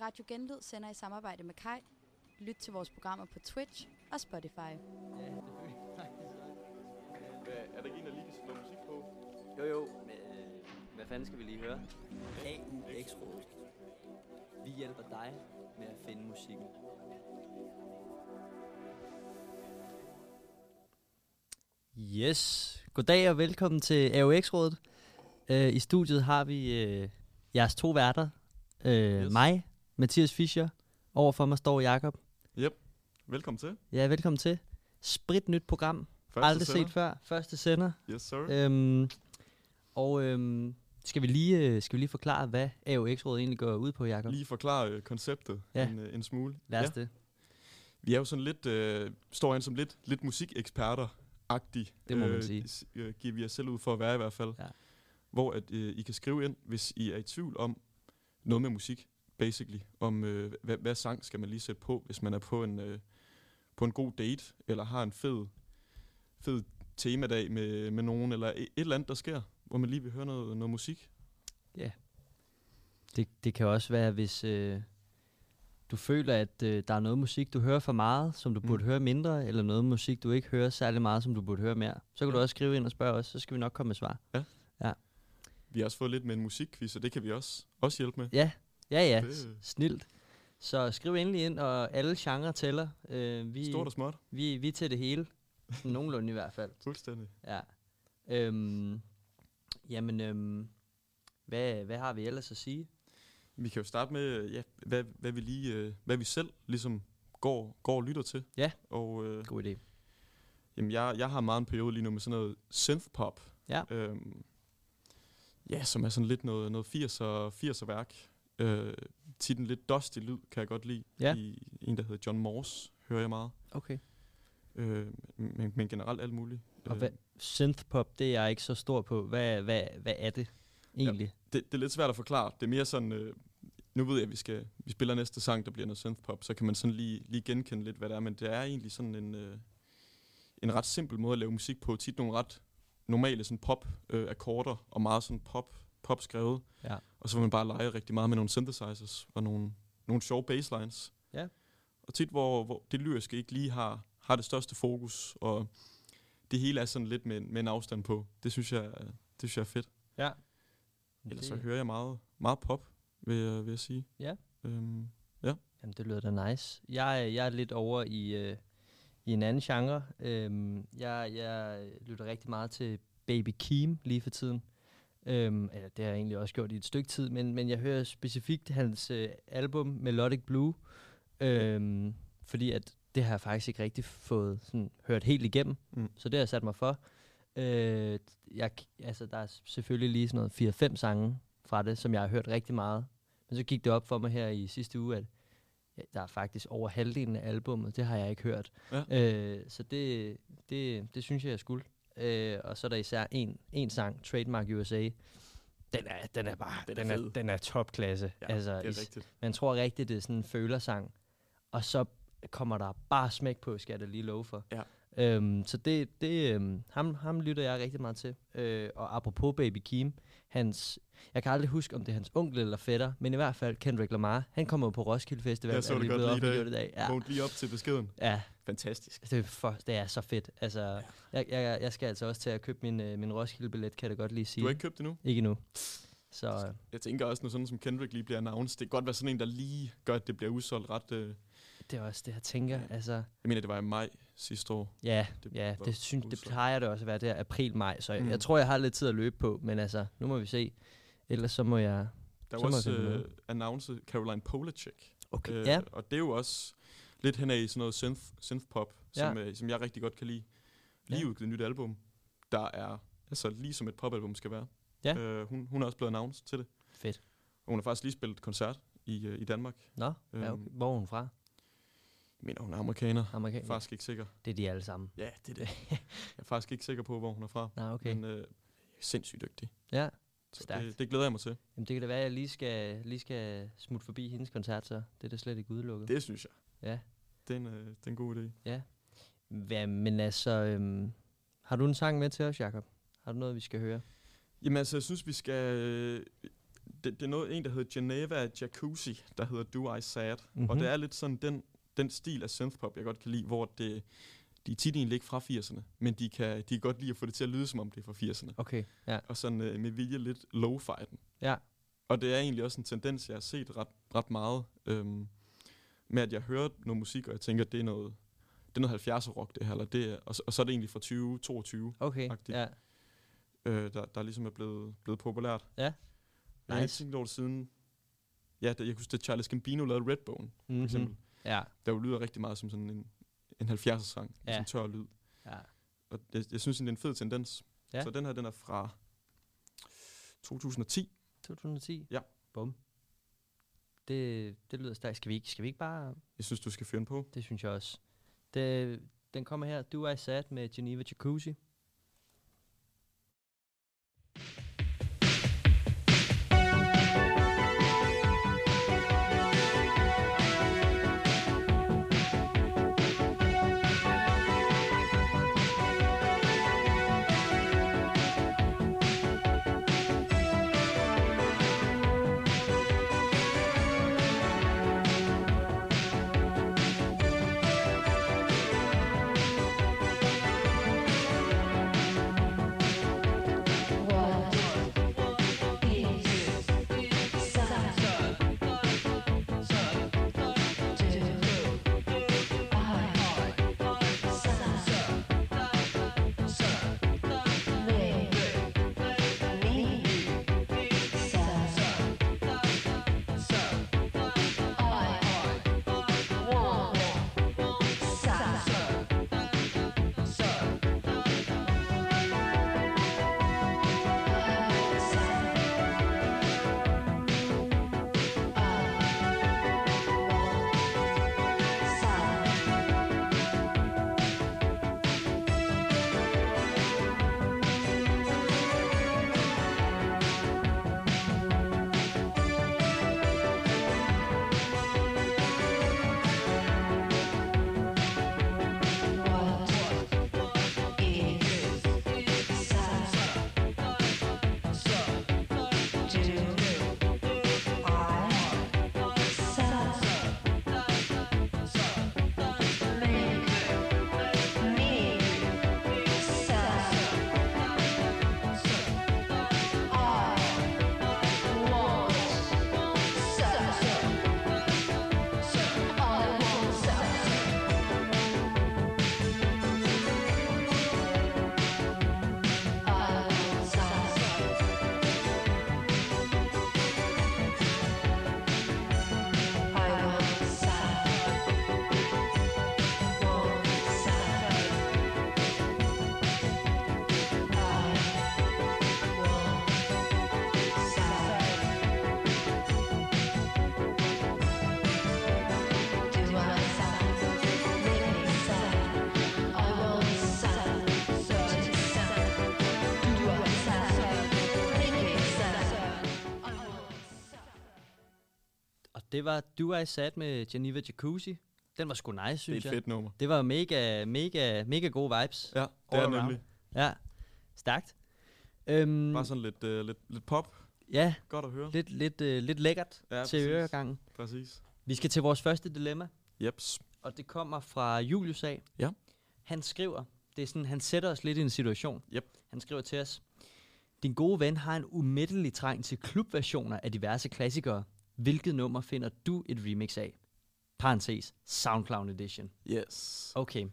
Radio Genlyd sender i samarbejde med Kai. Lyt til vores programmer på Twitch og Spotify. Ja. Hvad, er der ikke en, der lige kan slå musik på? Jo, jo. Men, øh, hvad fanden skal vi lige høre? AUX-rådet. Vi hjælper dig med at finde musikken. Yes. Goddag og velkommen til AUX-rådet. Uh, I studiet har vi uh, jeres to værter. Uh, Yes. Mig, Mathias Fischer. Overfor mig står Jakob. Yep. Velkommen til. Ja, velkommen til. Sprit nyt program. Første Aldrig sender. set før. Første sender. Yes, sir. Øhm, og øhm, skal, vi lige, øh, skal vi lige forklare, hvad AUX-rådet egentlig går ud på, Jacob? Lige forklare øh, konceptet Ja. en, øh, en smule. Lad os det. Vi er jo sådan lidt, øh, står han som lidt, lidt musikeksperter-agtig. Det må man sige. Øh, giver vi os selv ud for at være i hvert fald. Ja. Hvor at, øh, I kan skrive ind, hvis I er i tvivl om noget med musik, basically. Om øh, hvad, hvad sang skal man lige sætte på, hvis man er på en, øh, på en god date, eller har en fed, fed temadag med, med nogen, eller et, et eller andet, der sker, hvor man lige vil høre noget, noget musik. det. Det kan også være, hvis øh, du føler, at øh, der er noget musik, du hører for meget, som du Mm. burde høre mindre, eller noget musik, du ikke hører særlig meget, som du burde høre mere. Så kan Ja. du også skrive ind og spørge os, så skal vi nok komme med svar. Vi har også fået lidt med en musikquiz, og det kan vi også, også hjælpe med. Ja, ja, ja. Det- Snilt. Så skriv endelig ind, og alle genrer tæller. Øh, vi, Stort og småt. vi, vi er til det hele. Nogenlunde i hvert fald. Fuldstændig. Ja. Øhm, jamen, øhm, hvad, hvad har vi ellers at sige? Vi kan jo starte med, ja, hvad, hvad, vi lige, øh, hvad vi selv ligesom går, går og lytter til. Ja. Og øh, God idé. jamen, jeg, jeg har meget en periode lige nu med sådan noget synthpop. Ja. Øhm, ja, som er sådan lidt noget, noget 80'er, 80'er værk. Øh, tit en lidt dusty lyd, kan jeg godt lide. Ja. I, en, der hedder John Morse, hører jeg meget. Okay. Øh, men, men generelt alt muligt. Og Øh, hvad, synthpop, det er jeg ikke så stor på. Hvad, hvad, hvad er det egentlig? det, det er lidt svært at forklare. Det er mere sådan, øh, nu ved jeg, at vi, skal, vi spiller næste sang, der bliver noget synthpop, så kan man sådan lige, lige genkende lidt, hvad det er, men det er egentlig sådan en, øh, en ret simpel måde at lave musik på. Tit nogle ret normale sådan pop øh, akkorder, og meget sådan pop, pop skrevet. Ja. Og så vil man bare lege rigtig meget med nogle synthesizers og nogle, nogle sjove basslines. Ja. Og tit, hvor, hvor det lyriske ikke lige har, har det største fokus, og det hele er sådan lidt med, med en afstand på. Det synes jeg, det synes jeg er fedt. Ja. Ellers så hører jeg meget, meget pop, vil jeg, vil jeg sige. Ja. Øhm, Jamen, det lyder da nice. Jeg, jeg er lidt over i, øh, i en anden genre. Øhm, jeg, jeg lytter rigtig meget til Baby Keem lige for tiden. Øhm, eller det har jeg egentlig også gjort i et stykke tid, men, men jeg hører specifikt hans øh, album Melodic Blue, øhm, fordi at det har jeg faktisk ikke rigtig fået sådan, hørt helt igennem, Mm. så det har jeg sat mig for. Øh, jeg, altså, der er selvfølgelig lige sådan noget 4-5 sange fra det, som jeg har hørt rigtig meget. Men så gik det op for mig her i sidste uge, at ja, der er faktisk over halvdelen af albummet, det har jeg ikke hørt. Ja. Øh, så det, det, det synes jeg, jeg skulle. Øh, og så er der især en, en sang, Trademark USA. Den er, den er bare, Den den er er, fed. den er topklasse. ja, altså, det er is- rigtigt. man tror rigtigt, det er sådan en følersang. Og så kommer der bare smæk på, skal jeg da lige love for. Ja. Øhm, så det, det, øhm, ham, ham lytter jeg rigtig meget til. Øh, og apropos Baby Keem, hans, jeg kan aldrig huske, om det er hans onkel eller fætter, men i hvert fald Kendrick Lamar, han kommer jo på Roskilde Festival. Jeg så det godt lige i dag. i dag. Ja, Vågn lige op til beskeden. ja Fantastisk. det, er for, det er så fedt. Altså, jeg, jeg, jeg skal altså også til at købe min, øh, min Roskilde-billet, kan jeg da godt lige sige. Du har ikke købt det nu? Ikke endnu. Så øh, Jeg tænker også, når sådan som Kendrick lige bliver announced, det kan godt være sådan en, der lige gør, at det bliver udsolgt ret... Øh, det er også det, jeg tænker. Ja. Altså, jeg mener, det var i maj sidste år. Ja, Det ja det, synes, det plejer det også at være der april-maj, så mm. Jeg tror, jeg har lidt tid at løbe på, men altså, nu må vi se. Ellers så må jeg... Der var også øh, announced Caroline Polachek. Okay. Øh, ja, Og det er jo også lidt henad i sådan noget synth, synth-pop, som, øh, som jeg rigtig godt kan lide. Lige Ja. udgivet et nyt album, der er altså lige som et popalbum skal være. Ja. Øh, hun, hun er også blevet announced til det. fedt. Og hun har faktisk lige spillet koncert i, øh, i Danmark. Nå, ja, okay. Øhm, hvor er hun fra? Mener, hun er amerikaner. Amerika- Jeg er faktisk ikke sikker. Det er de alle sammen. Ja, det er det. jeg er faktisk ikke sikker på, hvor hun er fra. Nå, okay. Men øh, sindssygt dygtig. Ja, Så Stærkt. det, det glæder jeg mig til. Jamen, det kan da være, at jeg lige skal, lige skal smutte forbi hendes koncert, så det er da slet ikke udelukket. Det synes jeg. Ja. Det er en, øh, det er en god idé. Hvad, men altså, øhm, har du en sang med til os, Jakob? Har du noget, vi skal høre? Jamen altså, jeg synes, vi skal... øh, det, det er noget, en, der hedder Geneva Jacuzzi, der hedder Do I Sad. Mm-hmm. Mhm. Og det er lidt sådan den, den stil af synthpop, jeg godt kan lide, hvor det, de er tit egentlig ikke fra 80'erne, men de kan, de kan godt lide at få det til at lyde, som om det er fra 80'erne. Okay, ja. Og sådan øh, med vilje lidt low-fi den. Ja. Og det er egentlig også en tendens, jeg har set ret, ret meget, øhm, med at jeg hører noget musik, og jeg tænker, det er noget, det er noget 70'er rock, det her, eller det er, og, så, og så er det egentlig fra 2022, Okay, Agtigt. ja. øh, der, der ligesom er blevet, blevet populært. Ja. Jeg har ikke Nice. tænkt over det siden, ja, det, jeg kunne huske, at Charles Gambino lavede Redbone, for Mm-hmm. eksempel. Ja, Der jo lyder rigtig meget som sådan en, en 70'er sang, Ja. sådan tør lyd. ja. Og jeg, jeg synes, det er en fed tendens. Ja. Så den her, den er fra 2010. 2010? Ja. Bum. Det, det lyder stærkt. Skal vi, ikke, skal vi ikke bare... Jeg synes, du skal fyre den på. Det synes jeg også. Det, den kommer her. Du er sat med Geneva Jacuzzi. Det var Du er sat med Geneva Jacuzzi. Den var sgu nice, Det er synes et jeg. fedt nummer. Det var mega, mega, mega gode vibes. Ja, det er around. nemlig. Ja, stærkt. Øhm, Bare sådan lidt, uh, lidt, lidt pop. ja, Godt at høre. lidt, lidt, øh, lidt lækkert Ja, til præcis. øregangen. Præcis. Vi skal til vores første dilemma, Jeps. og det kommer fra Julius af. Ja. Han skriver, det er sådan, han sætter os lidt i en situation. Yep. Han skriver til os, din gode ven har en umættelig trang til klubversioner af diverse klassikere. Hvilket nummer finder du et remix af? Parenthes, SoundCloud Edition. Yes. Okay.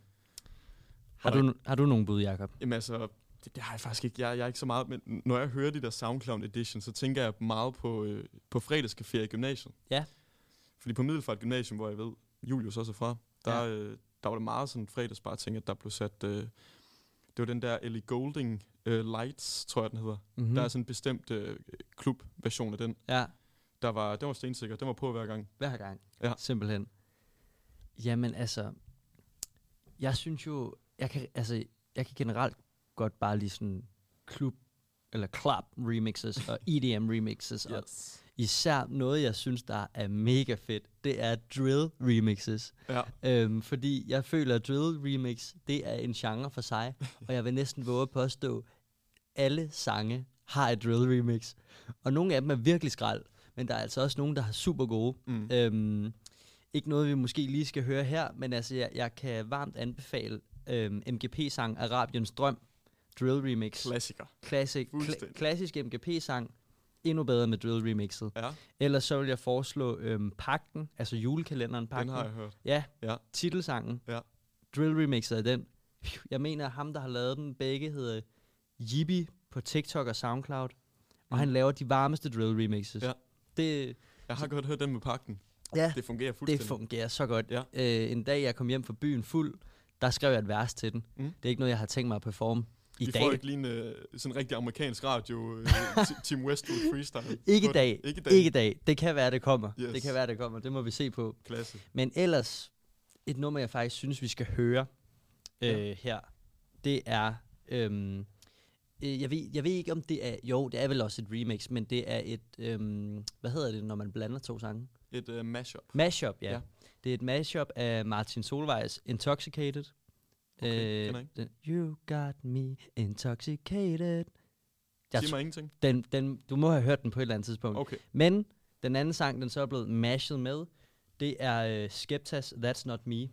Har du, har du nogen bud, Jacob? Jamen altså, det, det har jeg faktisk ikke. Jeg, jeg er ikke så meget, men når jeg hører de der SoundCloud Edition, så tænker jeg meget på, øh, på fredagscafé i gymnasiet. Ja. Fordi på Middelfart Gymnasium, hvor jeg ved, Julius også er fra, der, Ja. øh, der var det meget sådan fredagsbar ting, at der blev sat... Øh, det var den der Ellie Golding øh, Lights, tror jeg den hedder. Mm-hmm. Mm. Der er sådan en bestemt øh, klubversion af den. Ja, Der var, den var stensikker, den var på hver gang. hver gang. Ja. Simpelthen. Jamen altså, jeg synes jo, jeg kan, altså, jeg kan generelt godt bare lige sådan klub, eller club remixes og EDM remixes, og Yes. især noget, jeg synes, der er mega fedt, det er drill remixes. Ja. Øhm, fordi jeg føler, at drill remix, det er en genre for sig, og jeg vil næsten våge at påstå, alle sange har et drill remix. Og nogle af dem er virkelig skrald, men der er altså også nogle, der er super gode. Mm. Øhm, ikke noget, vi måske lige skal høre her, men altså, jeg, jeg kan varmt anbefale øhm, MGP-sang Arabiens Drøm, drill remix. Klassiker. Classic, kla- klassisk MGP-sang, endnu bedre med drill remixet. Ja, Ellers så vil jeg foreslå øhm, Pakten, altså julekalenderen Pakten. den har jeg hørt. Ja, Ja. titelsangen. Ja. Drill remixet af den. Jeg mener, at ham, der har lavet dem begge, hedder Yibi på TikTok og SoundCloud. Og Mm. han laver de varmeste drill remixes. Ja. Det, Jeg har godt hørt den med pakken. ja, Det fungerer det fuldstændig. fungerer så godt. Ja. Øh, en dag, jeg kom hjem fra byen fuld, der skrev jeg et vers til den. Mm. Det er ikke noget, jeg har tænkt mig at performe i Vi dag. får ikke lige en uh, sådan rigtig amerikansk radio, uh, Team Westwood freestyle. Ikke i dag. Ikke i dag. Ikke dag. Det kan være, det kommer. Yes. Det kan være, det kommer. Det må vi se på. Klasse. Men ellers, et nummer, jeg faktisk synes, vi skal høre øh, Ja. her, det er... Øhm, øh, jeg, ved, jeg ved ikke, om det er... Jo, det er vel også et remix, men det er et... Øhm, hvad hedder det, når man blander to sange? Et uh, mashup. Mashup, ja. Ja. Det er et mashup af Martin Solvejs Intoxicated. Okay, ikke. den, you got me intoxicated. Jeg Sig mig ingenting. den, den, du må have hørt den på et eller andet tidspunkt. Okay. Men den anden sang, den så er blevet mashed med, det er uh, Skeptas That's Not Me.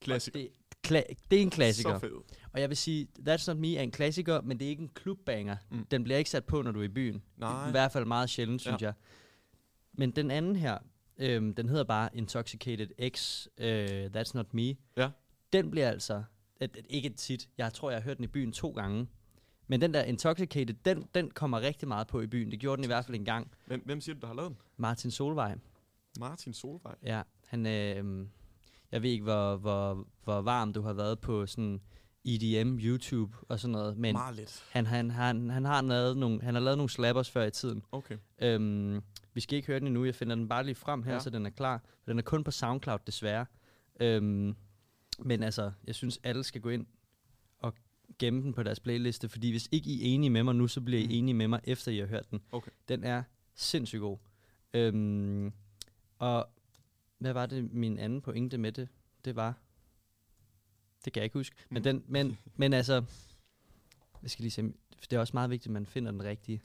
Klassiker. Og Det, kla- det er en klassiker. Så fed. Og jeg vil sige, That's Not Me er en klassiker, men det er ikke en klubbanger. Mm. Den bliver ikke sat på, når du er i byen. Nej. I hvert fald meget sjældent, synes Ja. jeg. Men den anden her, øhm, den hedder bare Intoxicated X, øh, That's Not Me. Ja. Den bliver altså, et, et, ikke tit, jeg tror, jeg har hørt den i byen to gange. Men den der Intoxicated, den, den kommer rigtig meget på i byen. Det gjorde den i hvert fald en gang. Hvem, hvem siger du, der har lavet den? Martin Solvej, Martin Solvej. ja, han, øh, jeg ved ikke, hvor, hvor, hvor varm du har været på sådan EDM, YouTube og sådan noget, men Meget lidt. han, han, han, han, har lavet nogle, han har lavet nogle slappers før i tiden. Okay. Øhm, vi skal ikke høre den endnu, jeg finder den bare lige frem her, Ja. så den er klar. Den er kun på SoundCloud, desværre. Øhm, men altså, jeg synes, alle skal gå ind og gemme den på deres playliste, fordi hvis ikke I er enige med mig nu, så bliver I Mm. enige med mig, efter I har hørt den. Okay. Den er sindssygt god. Øhm, og hvad var det, min anden pointe med det? Det var... Det kan jeg ikke huske. Men, Mm. den, men, men altså... Jeg skal lige se... Det er også meget vigtigt, at man finder den rigtige.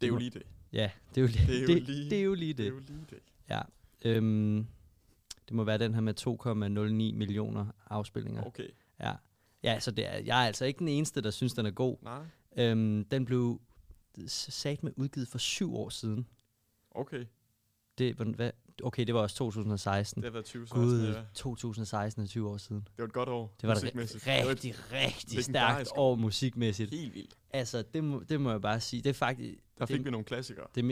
Det er jo lige det. Ja, det er jo lige Det er det, lige- det, er jo lige Det det. er jo lige det. Ja. Øhm, det må være den her med 2,09 millioner afspillinger. Okay. Ja. Ja, så det er, jeg er altså ikke den eneste, der synes, den er god. Nej. Øhm, den blev sat med udgivet for syv år siden. Okay. Det, hvad, okay, det var også 2016. Det har været 2016. Gud, Ja. 2016 er 20 år siden. Det var et godt år. Det var var rigtig, rigtig stærkt år musikmæssigt. Helt vildt. Altså, det må, det må jeg bare sige. Det er faktisk... Der fik det, vi nogle klassikere. det,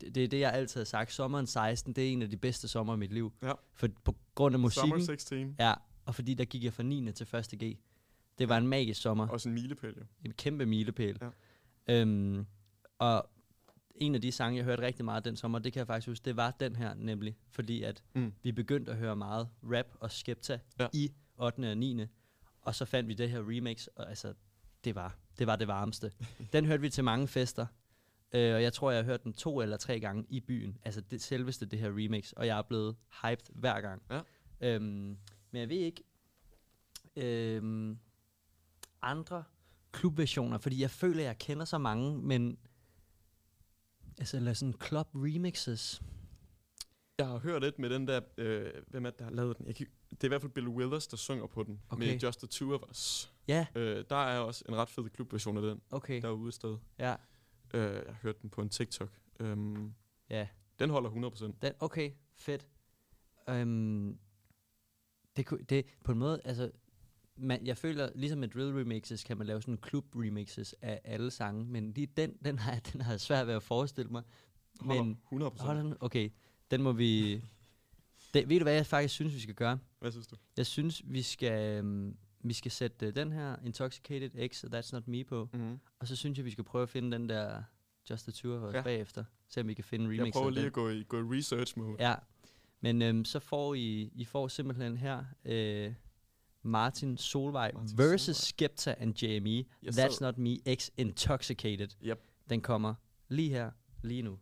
det, det er det, jeg altid har sagt. Sommeren 16, det er en af de bedste sommer i mit liv. Ja. For på grund af musikken. 16. Ja, og fordi der gik jeg fra 9. til 1. G. Det var en magisk sommer. Også en milepæl, jo. En kæmpe milepæl. Ja. Øhm, og en af de sange, jeg hørte rigtig meget den sommer, det kan jeg faktisk huske, det var den her nemlig. Fordi at Mm. vi begyndte at høre meget rap og Skepta Ja. i 8. og 9. Og så fandt vi det her remix, og altså, det var det, var det varmeste. den hørte vi til mange fester. Øh, og jeg tror, jeg har hørt den to eller tre gange i byen. Altså det selveste, det her remix. Og jeg er blevet hyped hver gang. Ja. Øhm, men jeg ved ikke, øhm, andre klubversioner, fordi jeg føler, jeg kender så mange, men altså eller sådan club remixes. Jeg har hørt lidt med den der, øh, hvem er det, der har lavet den? Jeg kan, det er i hvert fald Bill Withers, der synger på den. Okay. Med Just the Two of Us. Ja, Øh, der er også en ret fed klubversion af den, okay. der er ude sted. Ja, Øh, jeg har hørt den på en TikTok. Øhm, ja. den holder 100%. Den, okay, fedt. Øhm, det, det, på en måde, altså, man, jeg føler, ligesom med drill remixes, kan man lave sådan klub remixes af alle sange, men lige den, den har, jeg- den har jeg svært ved at forestille mig. Holder Men- 100%. Holder den? Okay, den må vi... Det, ved du hvad jeg faktisk synes, vi skal gøre? Hvad synes du? Jeg synes, vi skal, øhm, vi skal sætte øh, den her Intoxicated X og That's Not Me på, Mm-hmm. og så synes jeg, vi skal prøve at finde den der Just the Two of Us Ja. bagefter, se om vi kan finde en remix Jeg prøver lige den. at gå i, gå i research mode. Ja, men øhm, så får I, I får simpelthen her øh, Martin Solvej Martin versus Solvej. Skepta and JME. Yes, That's sir. Not Me X Intoxicated. Yep. Den kommer lige her, lige nu.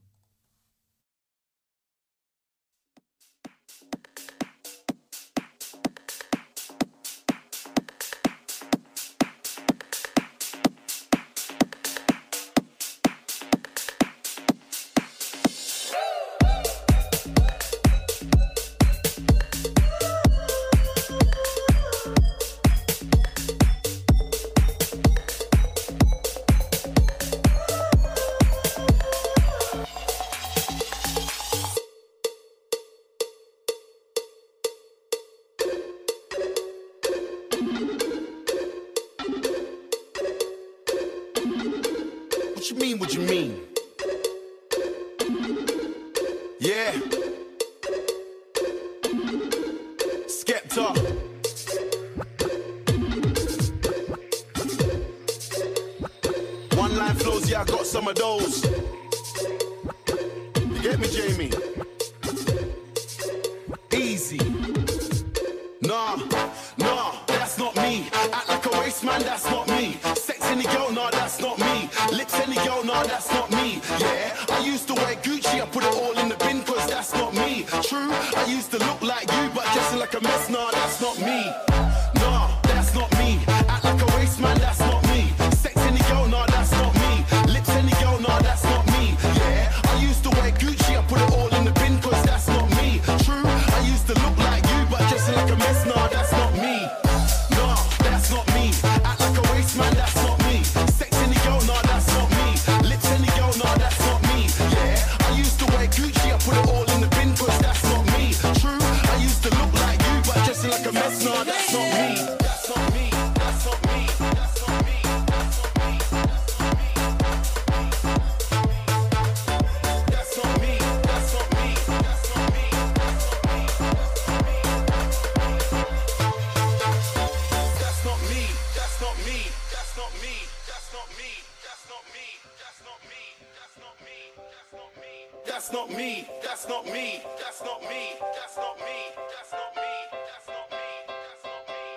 That's not me. That's not me. That's not me. That's not me. That's not me. That's not me. That's not me. That's not me.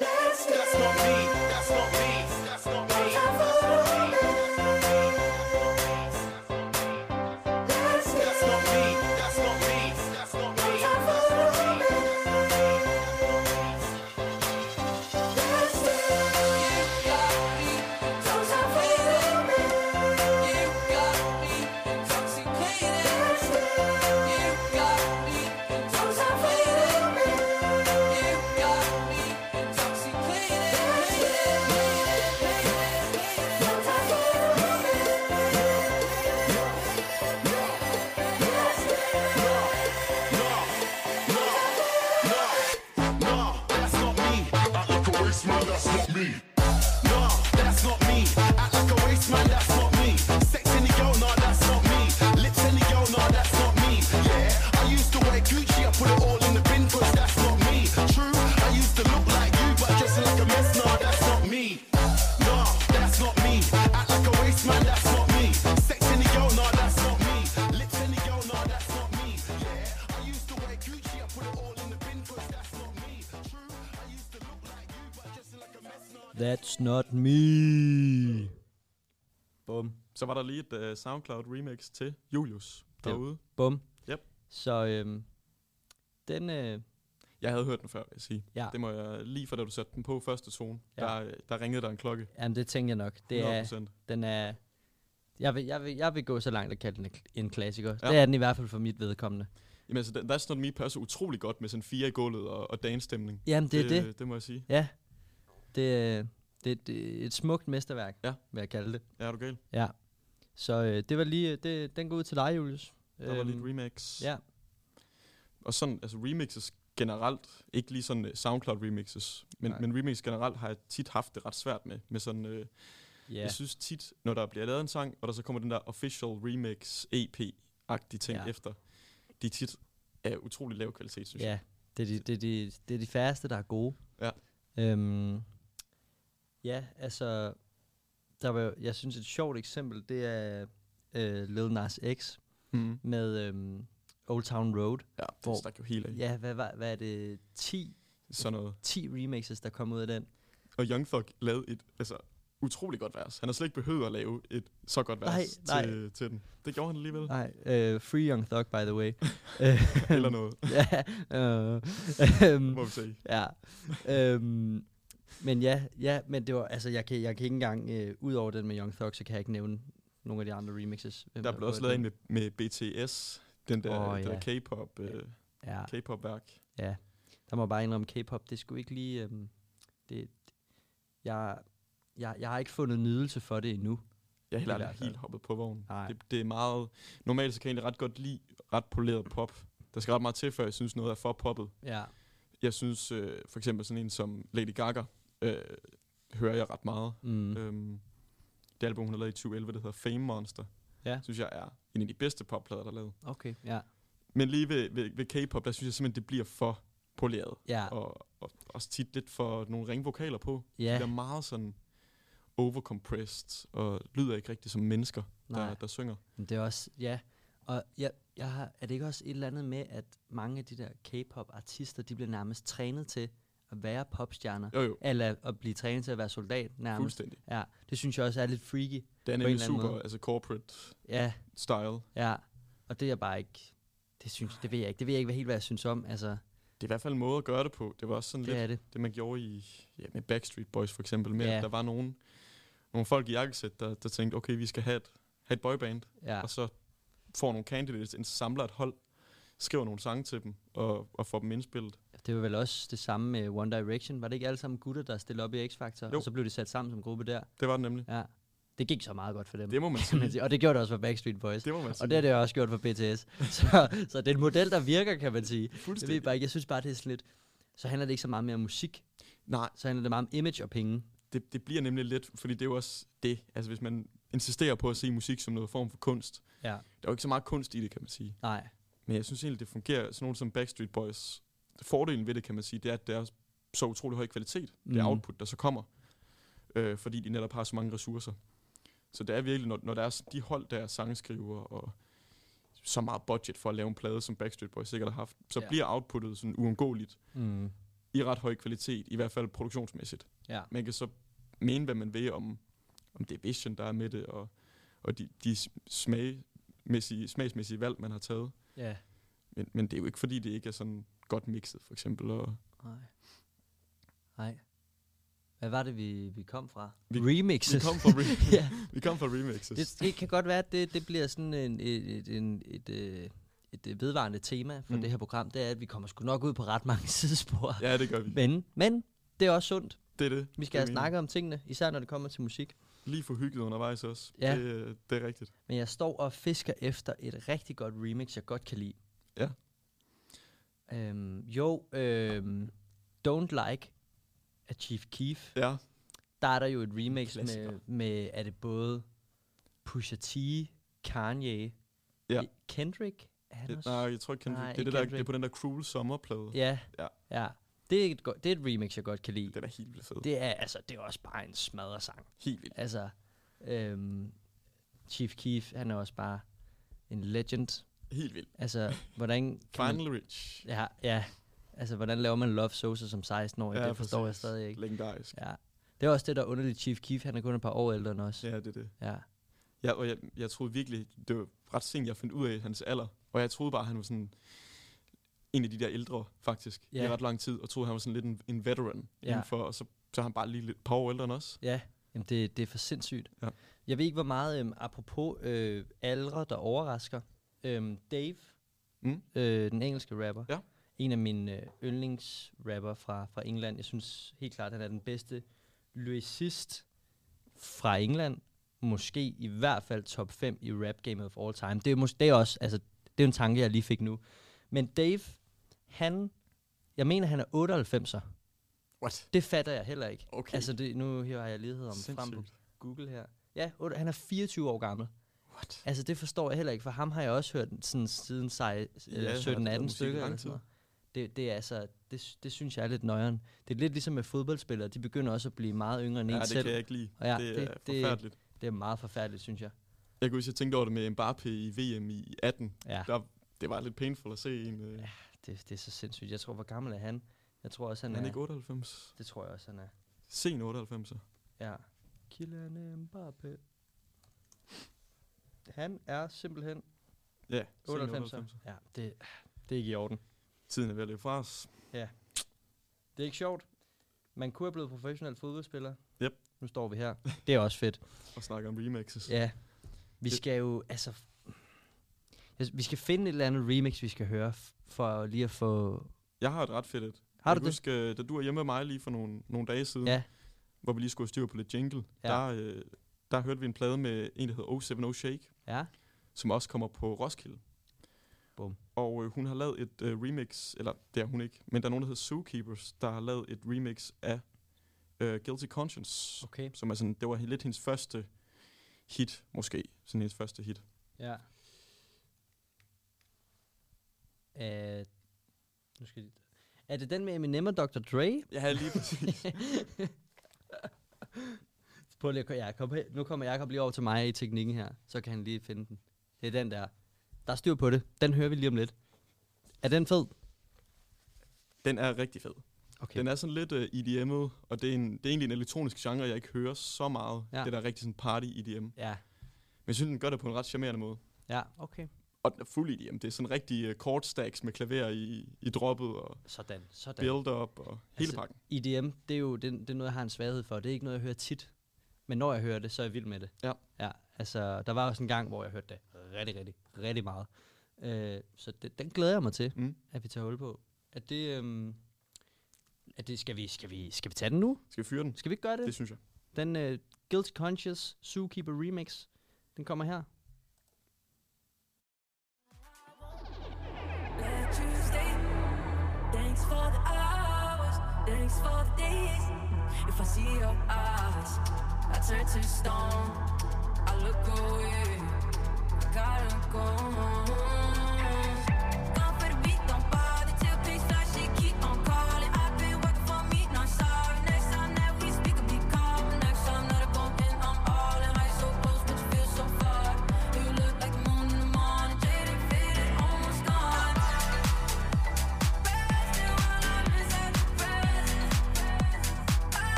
That's not me. That's not me. Not me. Bum. Så var der lige et uh, SoundCloud remix til Julius derude. Bum. Yep. Så øhm, den, øh, Jeg havde hørt den før, vil jeg sige. ja, Det må jeg lige for da du satte den på første tone. Ja. Der, øh, der ringede der en klokke. jamen, det tænker jeg nok. Det er, 100%. den er, jeg vil, jeg, vil, jeg vil gå så langt at kalde den en kl- en klassiker. Ja. Det er den i hvert fald for mit vedkommende. Jamen altså, That's Not Me passer utrolig godt med sådan fire i gulvet og, og danstemning. Jamen, det er det. Det må jeg sige. Ja. Det, er- det, er et smukt mesterværk, Ja. vil jeg kalde det. Ja, er du gal? Ja. Så øh, det var lige, det, den går ud til dig, Julius. Der var lige et remix. Ja. Og sådan, altså remixes generelt, ikke lige sådan uh, SoundCloud remixes, men, Nej. men remix generelt har jeg tit haft det ret svært med. med sådan, uh, Ja. Jeg synes tit, når der bliver lavet en sang, og der så kommer den der official remix EP-agtige ting Ja. ja. efter, de tit er utrolig lav kvalitet, synes jeg. Ja, det er, de, det, er de, det er de færreste, der er gode. Ja. Øhm, ja, altså, der var, jeg synes et sjovt eksempel, det er øh, Lil Nas X Mm. med øhm, Old Town Road. Ja, det Hvor- stak jo helt af. Ja, hvad, hvad, hvad er det? 10, Sådan noget. 10 remixes, der kom ud af den. Og Young Thug lavede et altså, utrolig godt vers. Han har slet ikke behøvet at lave et så godt vers Nej, nej. Til, til den. Det gjorde han alligevel. Nej, øh, Free Young Thug, by the way. Eller noget. ja, øh, øhm, Må vi se. Ja. øhm, men ja, ja, men det var, altså, jeg kan, jeg kan ikke engang, øh, ud over den med Young Thug, så kan jeg ikke nævne nogle af de andre remixes. Hvem Der blev også lavet en med, med BTS. Den der, oh, der ja. K-pop, øh, Ja, K-pop-værk. ja. Der må jeg bare indrømme, K-pop, det skulle ikke lige, øhm, det, jeg, jeg, jeg har ikke fundet nydelse for det endnu. Jeg er heller aldrig helt hoppet på vognen. Nej. Det, det er meget... Normalt så kan jeg egentlig ret godt lide ret poleret pop. Der skal ret meget til, før jeg synes noget er for poppet. Ja, Jeg synes øh, for eksempel sådan en som Lady Gaga, øh, hører jeg ret meget. mm. Øhm, det album, hun har lavet i 2011, der hedder Fame Monster, Ja. synes jeg er en af de bedste popplader, der er lavet. Okay, ja. Men lige ved, ved, ved K-pop, der synes jeg simpelthen, det bliver for poleret. Ja, Og, og også tit lidt for nogle ringvokaler på. ja. De er meget sådan overcompressed, og lyder ikke rigtig som mennesker, Nej. der, der synger. Men det er også, ja. Og jeg, jeg har, er det ikke også et eller andet med, at mange af de der K-pop-artister, de bliver nærmest trænet til at være popstjerner? Jo jo, Eller at blive trænet til at være soldat nærmest? fuldstændig. Ja, det synes jeg også er lidt freaky. Det er nemlig super, måde. altså corporate Ja, style. ja. Og det er bare ikke... Det, synes, det ved jeg ikke. Det ved jeg ikke helt, hvad jeg synes om. Altså, Det er i hvert fald en måde at gøre det på. Det var også sådan det lidt det. det, man gjorde i ja, med Backstreet Boys for eksempel, med Ja. at der var nogen, nogle folk i jakkesæt, der, der tænkte, okay, vi skal have et, have et boyband, Ja. og så får nogle candidates, en samler et hold, skriver nogle sange til dem, og, og får dem indspillet. Det var vel også det samme med One Direction. Var det ikke alle sammen gutter, der stillede op i X-Factor? Og så blev de sat sammen som gruppe der. Det var det nemlig. Ja. Det gik så meget godt for dem. Det må man sige. Og det gjorde det også for Backstreet Boys. Det må man sige. Og det har det også gjort for BTS. så, så det er en model, der virker, kan man sige. Jeg ved fuldstændig. bare ikke, jeg synes bare, det er sådan lidt... Så handler det ikke så meget mere om musik. Nej, Så handler det meget om image og penge. det, det bliver nemlig lidt, fordi det er jo også det. Altså hvis man insisterer på at se musik som noget form for kunst, Ja. der er jo ikke så meget kunst i det, kan man sige. Nej. Men jeg synes egentlig, det fungerer. Sådan nogle som Backstreet Boys, fordelen ved det, kan man sige, det er, at det er så utrolig høj kvalitet. Det er Mhm. output, der så kommer. Øh, fordi de netop har så mange ressourcer. Så det er virkelig, når, når der er de hold, der er sangskriver og så meget budget for at lave en plade, som Backstreet Boys sikkert har haft, så Ja. bliver outputtet sådan uundgåeligt Mm. i ret høj kvalitet, i hvert fald produktionsmæssigt. Ja. Man kan så mene, hvad man vil om, om det er vision, der er med det, og, og de, de smagmæssige, smagsmæssige valg, man har taget. Ja. Men, men det er jo ikke, fordi det ikke er sådan godt mixet, for eksempel. Og Nej. Nej. Hvad var det, vi, vi kom fra? Vi- Remixes. vi kom fra, re- ja. vi kom fra remixes. Det, det kan godt være, at det, det bliver sådan en, et, et, en, et, øh, et, et vedvarende tema for Mm. det her program. Det er, at vi kommer sgu nok ud på ret mange sidespor. Ja, det gør vi. Men, men det er også sundt. Det er det. Vi Det skal have meningen. snakket om tingene, især når det kommer til musik. Lige for hygget undervejs også. Ja. Det, øh, det er rigtigt. Men jeg står og fisker efter et rigtig godt remix, jeg godt kan lide. Ja. Øhm, jo, øhm, Don't Like af Chief Keef. Ja, Der er der jo et remix Klassiker. med, med, er det både Pusha T, Kanye, Ja. Kendrick? Er det, nej, jeg tror ikke, Kendrick. Nej, det, er det, der, det Kendrick. er på den der Cruel Summer-plade. Ja, Ja. ja. Det er, et, go- det er et remix, jeg godt kan lide. Det er helt vildt fedt. Det er, altså, det er også bare en smadresang. Helt vildt. Altså, øhm, Chief Keef, han er også bare en legend. Helt vildt. Altså, hvordan kan man, Final Rich. ja, ja, altså, hvordan laver man Love Sosa som 16-årig? Ja, det forstår jeg præcis. stadig ikke. Legendarisk. Ja. Det er også det, der er underligt. Chief Keef, han er kun et par år ældre end os. Ja, det er det. Ja. Ja, og jeg, jeg troede virkelig, det var ret sent, jeg fandt ud af hans alder. Og jeg troede bare, han var sådan en af de der ældre, faktisk, Ja. i ret lang tid. Og troede, han var sådan lidt en, en veteran Ja. indenfor. Og så, så er han bare lige lidt par år ældre end os. Ja, jamen det, det er for sindssygt. Ja. Jeg ved ikke, hvor meget, øhm, apropos øh, aldre, der overrasker. Øhm, Dave, Mm. øh, den engelske rapper, Ja. en af mine øh, yndlingsrapper fra, fra England. Jeg synes helt klart, han er den bedste lyricist fra England. Måske i hvert fald top 5 i rap game of all time. Det er, mås- det er også, altså, det er en tanke, jeg lige fik nu. Men Dave, han, jeg mener, han er 98'er. What? Det fatter jeg heller ikke. Okay. Altså, det, nu her har jeg lige om frem på Sindssygt. Google her. Ja, otte- han er 24 år gammel. What? Altså, det forstår jeg heller ikke, for ham har jeg også hørt sådan siden sig, Ja, eller han har 17-18 lavet musik i stykker. Eller sådan. Det, det er altså, det, det synes jeg er lidt nøjeren. Det er lidt ligesom med fodboldspillere, de begynder også at blive meget yngre end Ja, en det selv. kan jeg ikke lide. Og ja, det det- er det- forfærdeligt. Det er meget forfærdeligt, synes jeg. Jeg kunne huske, jeg tænkte over det med Mbappé i VM i 18. Ja, Der, det var lidt painful at se en... Øh, Ja, det, det er så sindssygt. Jeg tror, hvor gammel er han? Jeg tror også, han, han er er... ikke 98. Det tror jeg også, han er. Sen 98. Ja. Kylian Mbappé. Han er simpelthen Ja, sen 98. Ja, det, det er ikke i orden. Tiden er ved at løbe fra os. Det er ikke sjovt. Man kunne have blevet professionel fodboldspiller. Yep. Nu står vi her. Det er også fedt. Og snakke om remixes. Ja. Vi Det- skal jo, altså... altså, Vi skal finde et eller andet remix, vi skal høre, for lige at få... Jeg har et ret fedt et. Har jeg du kan det? Huske, øh, da du var hjemme med mig lige for nogle, nogle dage siden, Ja, hvor vi lige skulle have styr på lidt jingle, Ja. der, øh, der hørte vi en plade med en, der hedder 070 Shake, ja. som også kommer på Roskilde. Bum. Og øh, hun har lavet et øh, remix, eller det er hun ikke, men der er nogen, der hedder Zookeepers, der har lavet et remix af øh, Guilty Conscience, Okay. som er sådan, det var lidt hendes første hit, måske. Sådan hendes første hit. Ja. Uh, nu skal jeg... Er det den med Eminem og Dr. Dre? Ja, lige præcis. Prøv lige at, ja, kom, her- nu kommer Jacob lige over til mig i teknikken her, så kan han lige finde den. Det er den der. Der er styr på det. Den hører vi lige om lidt. Er den fed? den er rigtig fed. Okay. Den er sådan lidt uh, EDM'et, og det er, en, det er egentlig en elektronisk genre, jeg ikke hører så meget. Ja. Det der er rigtig sådan party EDM. Men Ja. jeg synes, den gør det på en ret charmerende måde. Ja, okay. Og den er fuld EDM. Det er sådan rigtig uh, chord stacks med klaver i, i droppet og Sådan, sådan. build-up og hele Altså, pakken. EDM, det er jo det, det er noget, jeg har en svaghed for. Det er ikke noget, jeg hører tit. Men når jeg hører det, så er jeg vild med det. Ja. Ja, altså, der var også en gang, hvor jeg hørte det rigtig, rigtig, rigtig meget. Øh, så det, den glæder jeg mig til, Mm. at vi tager hul på. Er det, øhm, er det skal, vi, skal, vi, skal vi tage den nu? Skal vi fyre den? Skal vi ikke gøre det? Det synes jeg. Den uh, Guilty Conscious Zookeeper Remix, den kommer her. Thanks for the hours, thanks for the days. If I see your eyes, I turn to stone. I look away, I gotta go. Gone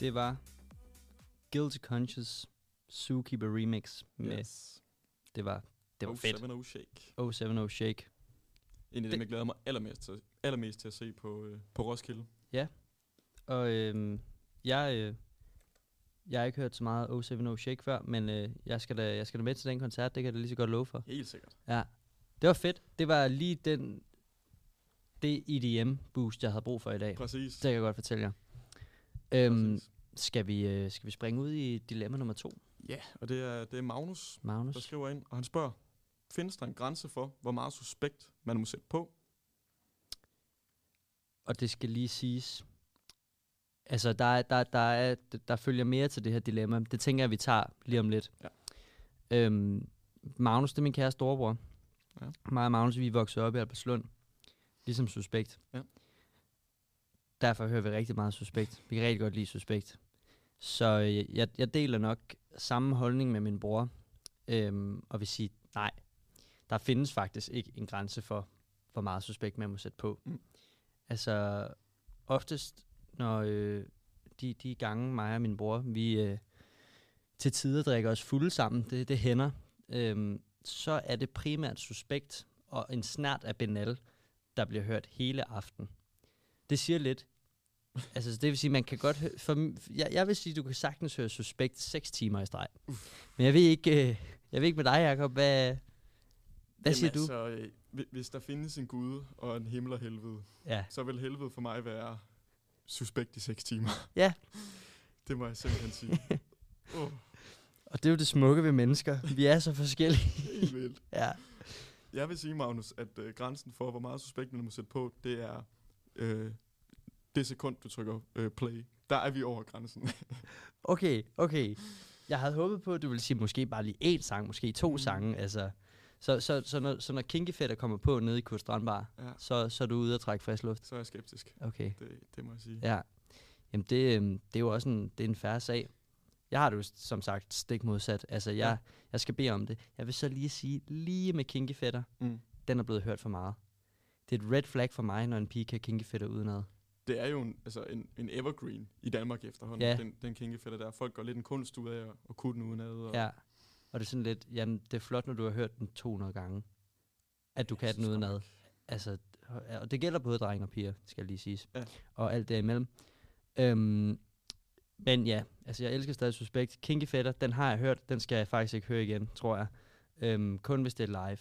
Det var Guilty Conscious Zookeeper Remix. Med, Yes. Det var, det var fedt. 070 Shake. 070 Shake. En af Det- dem, jeg glæder mig allermest til, allermest til at se på, øh, på Roskilde. Og øhm, jeg, øh, Jeg har ikke hørt så meget 070 Shake før, men øh, jeg, skal da, jeg skal da med til den koncert, det kan jeg da lige så godt love for. Helt sikkert. Ja, det var fedt. Det var lige den, det EDM-boost, jeg havde brug for i dag. Præcis. Det kan jeg godt fortælle jer. Øhm, skal, vi, øh, skal vi springe ud i dilemma nummer to, Ja, og det er, det er Magnus, der Magnus? skriver ind, og han spørger, findes der en grænse for, hvor meget suspekt man må sætte på? Og det skal lige siges. Altså, der, er, der, der, er, der følger mere til det her dilemma. Det tænker jeg, vi tager lige om lidt. Ja. Øhm, Magnus, det er min kære storebror. Ja. Mig og Magnus, vi vokset op i Albertslund. Ligesom Suspekt. Ja. Derfor hører vi rigtig meget Suspekt. Vi kan rigtig godt lide Suspekt. Så øh, jeg, jeg deler nok samme holdning med min bror. Øhm, og vil sige, nej, der findes faktisk ikke en grænse for, hvor meget Suspekt man må sætte på. Mm. Altså, oftest, når øh, de, de gange mig og min bror, vi øh, til tider drikker os fulde sammen, det, det hænder, øhm, så er det primært suspekt og en snært af Benal, der bliver hørt hele aften. Det siger lidt. Altså, det vil sige, man kan godt høre... For, jeg, jeg vil sige, du kan sagtens høre suspekt 6 timer i streg. Men jeg ved ikke, øh, jeg ved ikke med dig, Jacob, hvad, hvad siger du? Altså, øh, hvi- hvis der findes en gud og en himmel og helvede, Ja. så vil helvede for mig være suspekt i 6 timer. Ja. det må jeg simpelthen sige. oh, Og det er jo det smukke ved mennesker. Vi er så forskellige. helt vildt. ja. Jeg vil sige, Magnus, at øh, grænsen for, hvor meget suspekt man må sætte på, det er øh, det sekund, du trykker øh, play. Der er vi over grænsen. Okay, okay. Jeg havde håbet på, at du ville sige måske bare lige én sang, måske to Mm. sange. Altså. Så, så, så, når, så når Kinky Fætter kommer på nede i Kurt Strandbar, ja, så, så er du ude og trække frisk luft? så er jeg skeptisk. Okay, Det, det må jeg sige. ja. Jamen det, øhm, det er jo også en, det er en færre sag. Jeg har det jo som sagt stik modsat. Altså jeg, Ja. jeg skal bede om det. Jeg vil så lige sige, lige med Kinky Fætter, Mm. den er blevet hørt for meget. Det er et red flag for mig, når en pige kan Kinky Fætter udenad. Det er jo en, altså en, en evergreen i Danmark efterhånden, Ja. den, den kingefætter der. Folk går lidt en kunst ud af at, at kunne den udenad. Og Ja. Og det er sådan lidt, jamen det er flot, når du har hørt den 200 gange, at du Jeg kan den udenad. Altså, og det gælder både drenge og piger, skal lige siges. Ja. Og alt derimellem. Øhm, men ja, altså jeg elsker stadig Suspekt. Kinky Fætter, den har jeg hørt, den skal jeg faktisk ikke høre igen, tror jeg. Øhm, kun hvis det er live.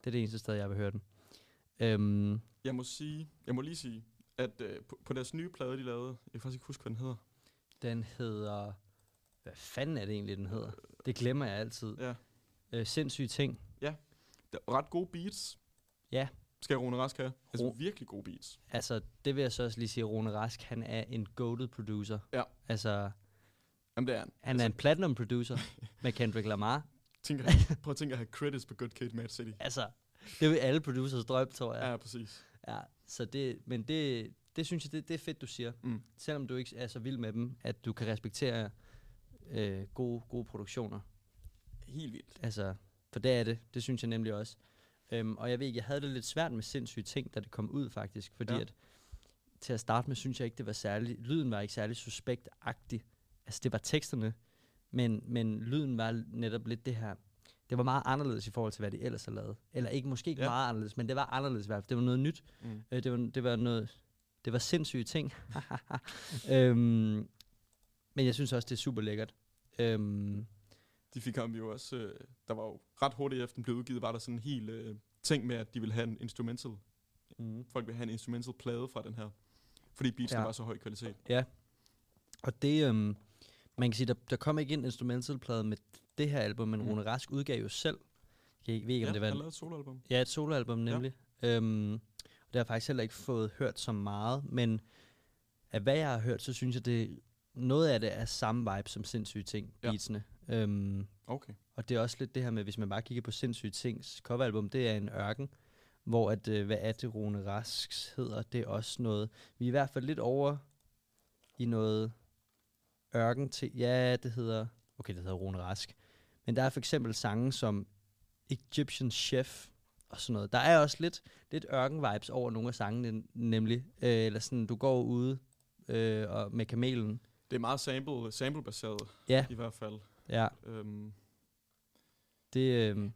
Det er det eneste sted, jeg vil høre den. Øhm, Jeg må sige, jeg må lige sige, at øh, på, på deres nye plade, de lavede, jeg kan faktisk ikke huske, hvad den hedder. den hedder... Hvad fanden er det egentlig, den hedder? Det glemmer jeg altid. Ja. Øh, sindssyge ting. Der er ret gode beats. Ja. Skal Rune Rask have. Altså Ro- virkelig gode beats. Altså, det vil jeg så også lige sige, Rune Rask, han er en goated producer. Ja. Altså, Jamen det er han. han altså, er en platinum producer med Kendrick Lamar. tænker, prøv at tænke at have credits på Good Kid, Mad City. Altså, det vil alle producers drømme, tror jeg. Ja, ja præcis. Ja, så det, men det, det synes jeg, det, det er fedt, du siger. Mm. Selvom du ikke er så vild med dem, at du kan respektere øh, gode, gode produktioner. Helt vildt. Altså, for det er det. Det synes jeg nemlig også. Øhm, og jeg ved ikke, jeg havde det lidt svært med sindssyge ting, da det kom ud faktisk. Fordi Ja. at til at starte med, synes jeg ikke, det var særlig... Lyden var ikke særlig suspekt-agtig. Altså, det var teksterne. Men, men lyden var netop lidt det her... Det var meget anderledes i forhold til, hvad de ellers har lavet. Eller ikke, måske ikke Ja. ja. meget anderledes, men det var anderledes i hvert fald. Det var noget nyt. Mm. Øh, det, var, det var noget... Det var sindssyge ting. øhm, men jeg synes også, det er super lækkert. Øhm, De fik ham jo også, øh, der var jo ret hurtigt efter den blev udgivet, var der sådan en hel øh, ting med, at de ville have en instrumental. mm. Folk ville have en instrumental plade fra den her. Fordi beatsene Ja. var så høj kvalitet. Og det, øhm, man kan sige, der, der kom ikke en instrumentalplade med det her album, men Mm. Rune Rask udgav jo selv. Jeg ved ikke, om ja, det var han lavede et soloalbum. ja, et soloalbum nemlig. Ja. Øhm, og det har jeg faktisk heller ikke fået hørt så meget, men af hvad jeg har hørt, så synes jeg, det noget af det er samme vibe som sindssyge ting, ja. beatsene. Øhm, Okay. og det er også lidt det her med, hvis man bare kigger på sindssyge tings coveralbum, det er en ørken, hvor at, øh, hvad er det, Rune Rasks hedder, det er også noget, vi er i hvert fald lidt over i noget ørken til, ja, det hedder, okay, det hedder Rune Rask, men der er for eksempel sange som Egyptian Chef og sådan noget. Der er også lidt, lidt ørken-vibes over nogle af sangene, nemlig, øh, eller sådan, du går ude øh, og med kamelen. Det er meget sample, sample-baseret Ja, i hvert fald. ja. Øhm, Det, øh,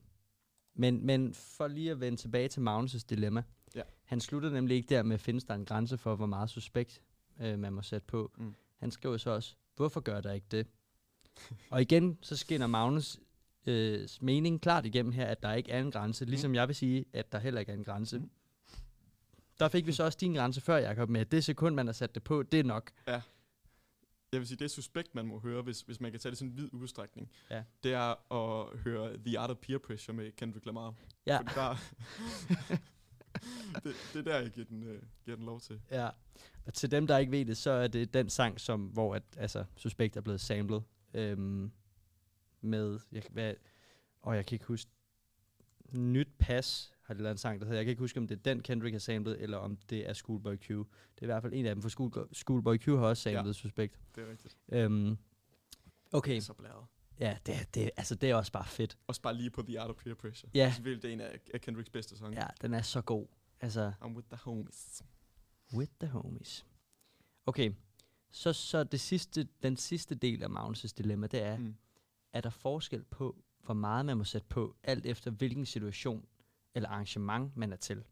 men, men for lige at vende tilbage til Magnus' dilemma. Ja. Han slutter nemlig ikke der med, findes der en grænse for, hvor meget suspekt øh, man må sætte på. Mm. Han skriver så også, hvorfor gør der ikke det? Og igen, så skinner Magnus øh, mening klart igennem her, at der ikke er en grænse. Ligesom jeg vil sige, at der heller ikke er en grænse. Mm. Der fik vi så også din grænse før, Jacob, med at det sekund, man har sat det på, det er nok. Jeg vil sige, det er suspekt, man må høre, hvis, hvis man kan tage det i sådan en vid udstrækning. Ja. Det er at høre The Art of Peer Pressure med Kendrick Lamar. Ja. Fordi Der, det, det er der, jeg giver den, øh, giver den lov til. Ja. Og til dem, der ikke ved det, så er det den sang, som, hvor at, altså, Suspekt er blevet samlet øhm, med, jeg, hvad, og jeg kan ikke huske, Nyt Pas har de lavet en sang, der hedder, jeg kan ikke huske, om det er den Kendrick har samlet, eller om det er Schoolboy Q. Det er i hvert fald en af dem, for School, Schoolboy Q har også samlet ja. Suspekt. Det er rigtigt. Øhm, okay, Det er så blæret. ja, det, er- det, altså, det er også bare fedt. Også bare lige på The Art of Peer Pressure. Ja. Det er en af, af Kendricks bedste sange. Ja, den er så god. Altså, I'm with the homies. With the homies. Okay, så, så det sidste, den sidste del af Magnus' dilemma, det er, mm. Er der forskel på, hvor meget man må sætte på, alt efter hvilken situation eller arrangement man er til?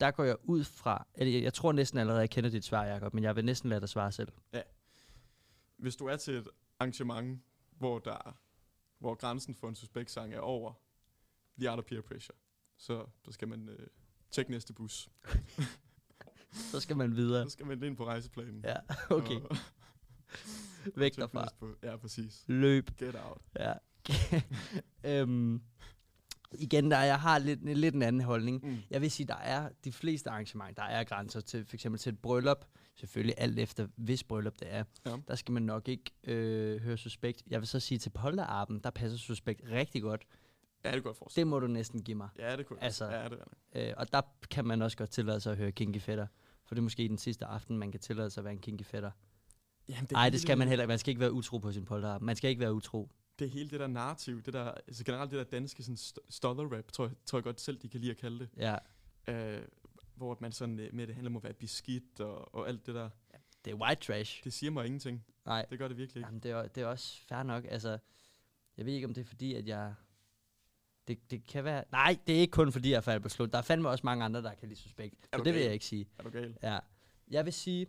Der går jeg ud fra, eller jeg, jeg tror næsten allerede, jeg kender dit svar, Jacob, men jeg vil næsten lade dig svare selv. Hvis du er til et arrangement, hvor, der, hvor grænsen for en suspekt sang er over The Art of Peer Pressure, så, så skal man øh, tjekke næste bus. Så skal man videre. Så skal man ind på rejseplanen. Ja, okay. Og Væk derfra. bu- Ja, præcis. Løb. Get out. Ja. øhm, igen, der jeg har lidt, lidt en anden holdning. Mm. Jeg vil sige, der er de fleste arrangementer, der er grænser til, for eksempel til et bryllup. Selvfølgelig alt efter, hvis bryllup det er. Ja. Der skal man nok ikke øh, høre suspekt. Jeg vil så sige, til polterarben, der passer suspekt rigtig godt. Ja, det kan jeg forestille Det må du næsten give mig. Ja, det kunne Altså- Ja, det er det. Øh, og der kan man også godt tillade sig at høre Kinky Fætter. For det er måske den sidste aften, man kan tillade sig at være en Kinky Fætter. Jamen, Nej, det skal man heller ikke. Man skal ikke være utro på sin polterarben. Man skal ikke være utro. Det hele det der narrativ, det der, altså generelt det der danske sådan st- stodder-rap, tror jeg, tror jeg godt selv, de kan lide at kalde det. Ja, Øh, hvor man sådan øh, med det handler om at være beskidt og, og alt det der. det er white trash. Det siger mig ingenting. Nej, Det gør det virkelig ikke. Jamen, det, er, det er også fair nok. Altså, jeg ved ikke, om det er fordi, at jeg... Det, det kan være... Nej, det er ikke kun fordi, jeg er faldet på slut. Der er fandme også mange andre, der kan lide suspekt. Så det vil gal? jeg ikke sige. Er du gal? Ja. Jeg vil sige...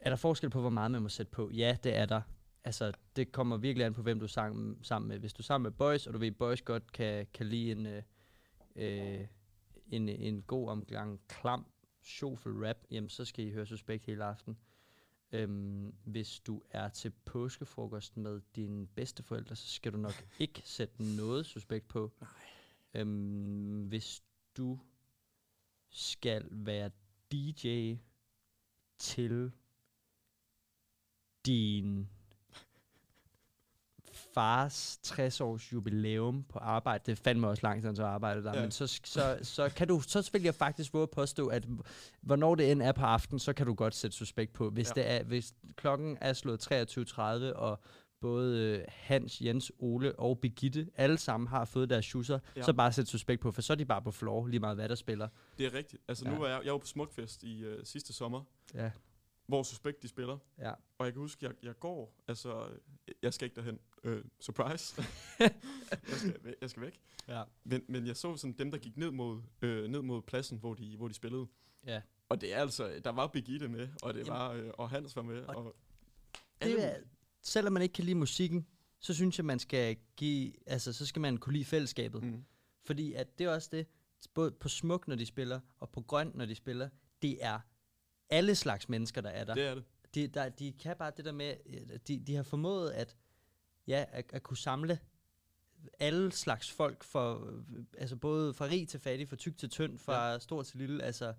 Er der forskel på, hvor meget man må sætte på? Ja, det er der. Altså, det kommer virkelig an på, hvem du er sammen, sammen med. Hvis du er sammen med boys, og du ved, boys godt kan, kan lide en, øh, øh, en, en god omgang klam, sjofel rap, jamen så skal I høre Suspekt hele aften. Øhm, hvis du er til påskefrokost med dine bedsteforældre, så skal du nok ikke sætte noget suspekt på. Nej. Øhm, hvis du skal være DJ til din fars 60-års jubilæum på arbejde. Det er fandme også langt, han så arbejder der. Ja. Men så, så, så kan du, så vil jeg faktisk våge at påstå, at hvornår det end er på aften, så kan du godt sætte suspekt på. Hvis, Ja. det er, hvis klokken er slået 23.30, og både øh, Hans, Jens, Ole og Begitte alle sammen har fået deres schusser, ja. Ja. så bare sæt suspekt på, for så er de bare på floor, lige meget hvad der spiller. Det er rigtigt. Altså Ja. nu var jeg, jeg var på Smukfest i øh, sidste sommer, Ja, hvor Suspekt de spiller. ja. Og jeg kan huske, jeg, jeg går, altså, øh, jeg skal ikke derhen. Øh, surprise. jeg, skal, jeg skal væk. ja. Men, men jeg så sådan dem, der gik ned mod, øh, ned mod pladsen, hvor de, hvor de spillede. ja. Og det er altså, der var Birgitte med, og det Jamen. var, øh, og Hans var med. Og Og, Det er, selvom man ikke kan lide musikken, så synes jeg, man skal give, altså, så skal man kunne lide fællesskabet. Mm. Mm. Fordi at det er også det, både på smuk, når de spiller, og på grøn, når de spiller, det er alle slags mennesker, der er der. Det er det. De, der, de kan bare det der med, øh, de, de har formået at, ja, at, at kunne samle alle slags folk, for, øh, altså både fra rig til fattig, fra tyk til tynd, fra ja. stor til lille, altså,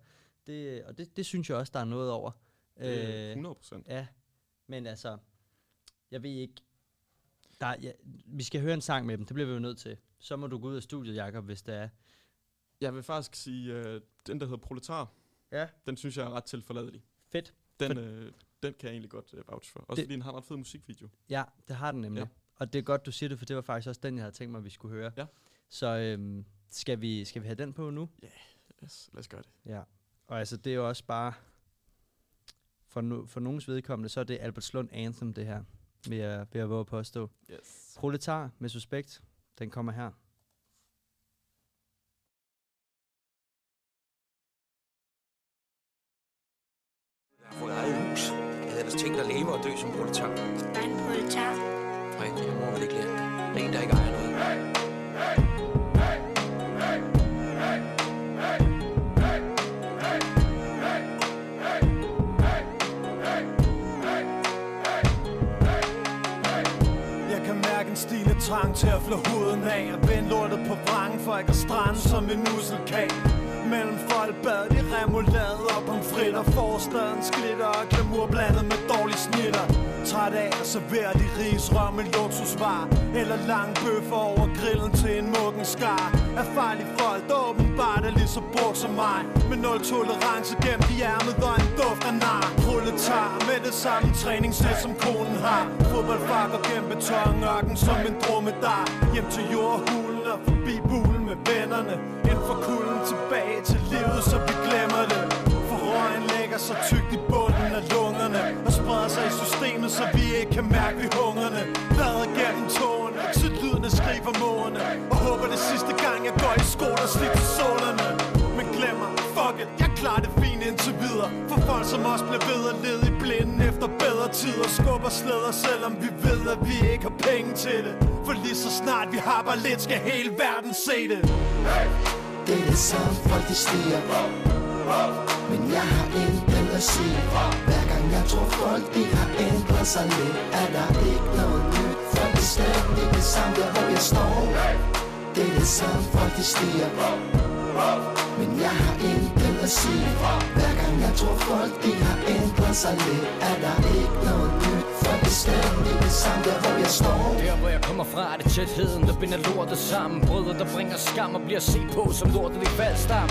det, og det, det synes jeg også, der er noget over. er 100 procent. Ja, men altså, jeg ved ikke, der, er- ja, vi skal høre en sang med dem, det bliver vi jo nødt til. Så må du gå ud af studiet, Jacob, hvis det er. Jeg vil faktisk sige, øh, den der hedder Proletar, Ja. den synes jeg er ret tilforladelig. Fedt. Den, For- øh, den kan jeg egentlig godt øh, vouch for. Også Det- fordi den har en ret fed musikvideo. Ja, det har den nemlig. Ja. Ja. Og det er godt, du siger det, for det var faktisk også den, jeg havde tænkt mig, vi skulle høre. Ja. Så øhm, skal, vi, skal vi have den på nu? Yes, lad os gøre det. Ja. Og altså, det er jo også bare, for, no, for nogens vedkommende, så er det Albertslund Anthem, det her, vil jeg, vil jeg våge at påstå. Yes. Proletar med Suspekt, den kommer her. Trang til at flå huden af. Og vende lortet på vrangen for ikke at strande som en usselkag Mellem folk bad de remoulade og pomfritter. Forstadens glitter og glamour blandet med dårlige snitter. Træt af at servere de rigs rør med luksusvar Eller lang bøffer over grillen til en muggen skar. Er farlige folk, der åbenbart er lige så brugt som mig. Med nul tolerance gennem i ærmet og en duft af nar. Proletar med det samme træningssæt som konen har. Fodboldfakker gennem betonørken som en dromedar. Hjem til jordhulen og forbi bulen med vennerne. Ind for kulden tilbage til livet, så vi glemmer det. For røgen lægger sig tykt i bunden af lungerne Og spreder sig i systemet, så vi ikke kan mærke vi hungerne Vader gennem tågen, så lyden af skrig mågerne Og håber det sidste gang jeg går i sko, der slipper solerne Men glemmer, fuck it, jeg klarer det fint indtil videre. For folk som os bliver ved at lede i blinden efter bedre tider Skubber slæder, selvom vi ved, at vi ikke har penge til det. For lige så snart vi har bare lidt, skal hele verden se det. Det er det samme folk de stiger Men jeg har intet at sige. Hver gang jeg tror folk de har ændret sig lidt Er der ikke noget nyt. For det er stadig det samme der hvor jeg står. Det er det samme folk de stiger Men jeg har intet at sige. Hver gang jeg tror folk de har ændret sig lidt Er der ikke noget nyt bestemt det det samme der hvor jeg står Der hvor jeg kommer fra er det tætheden, der binder lortet sammen. Brødre der bringer skam og bliver set på som lortet i faldstam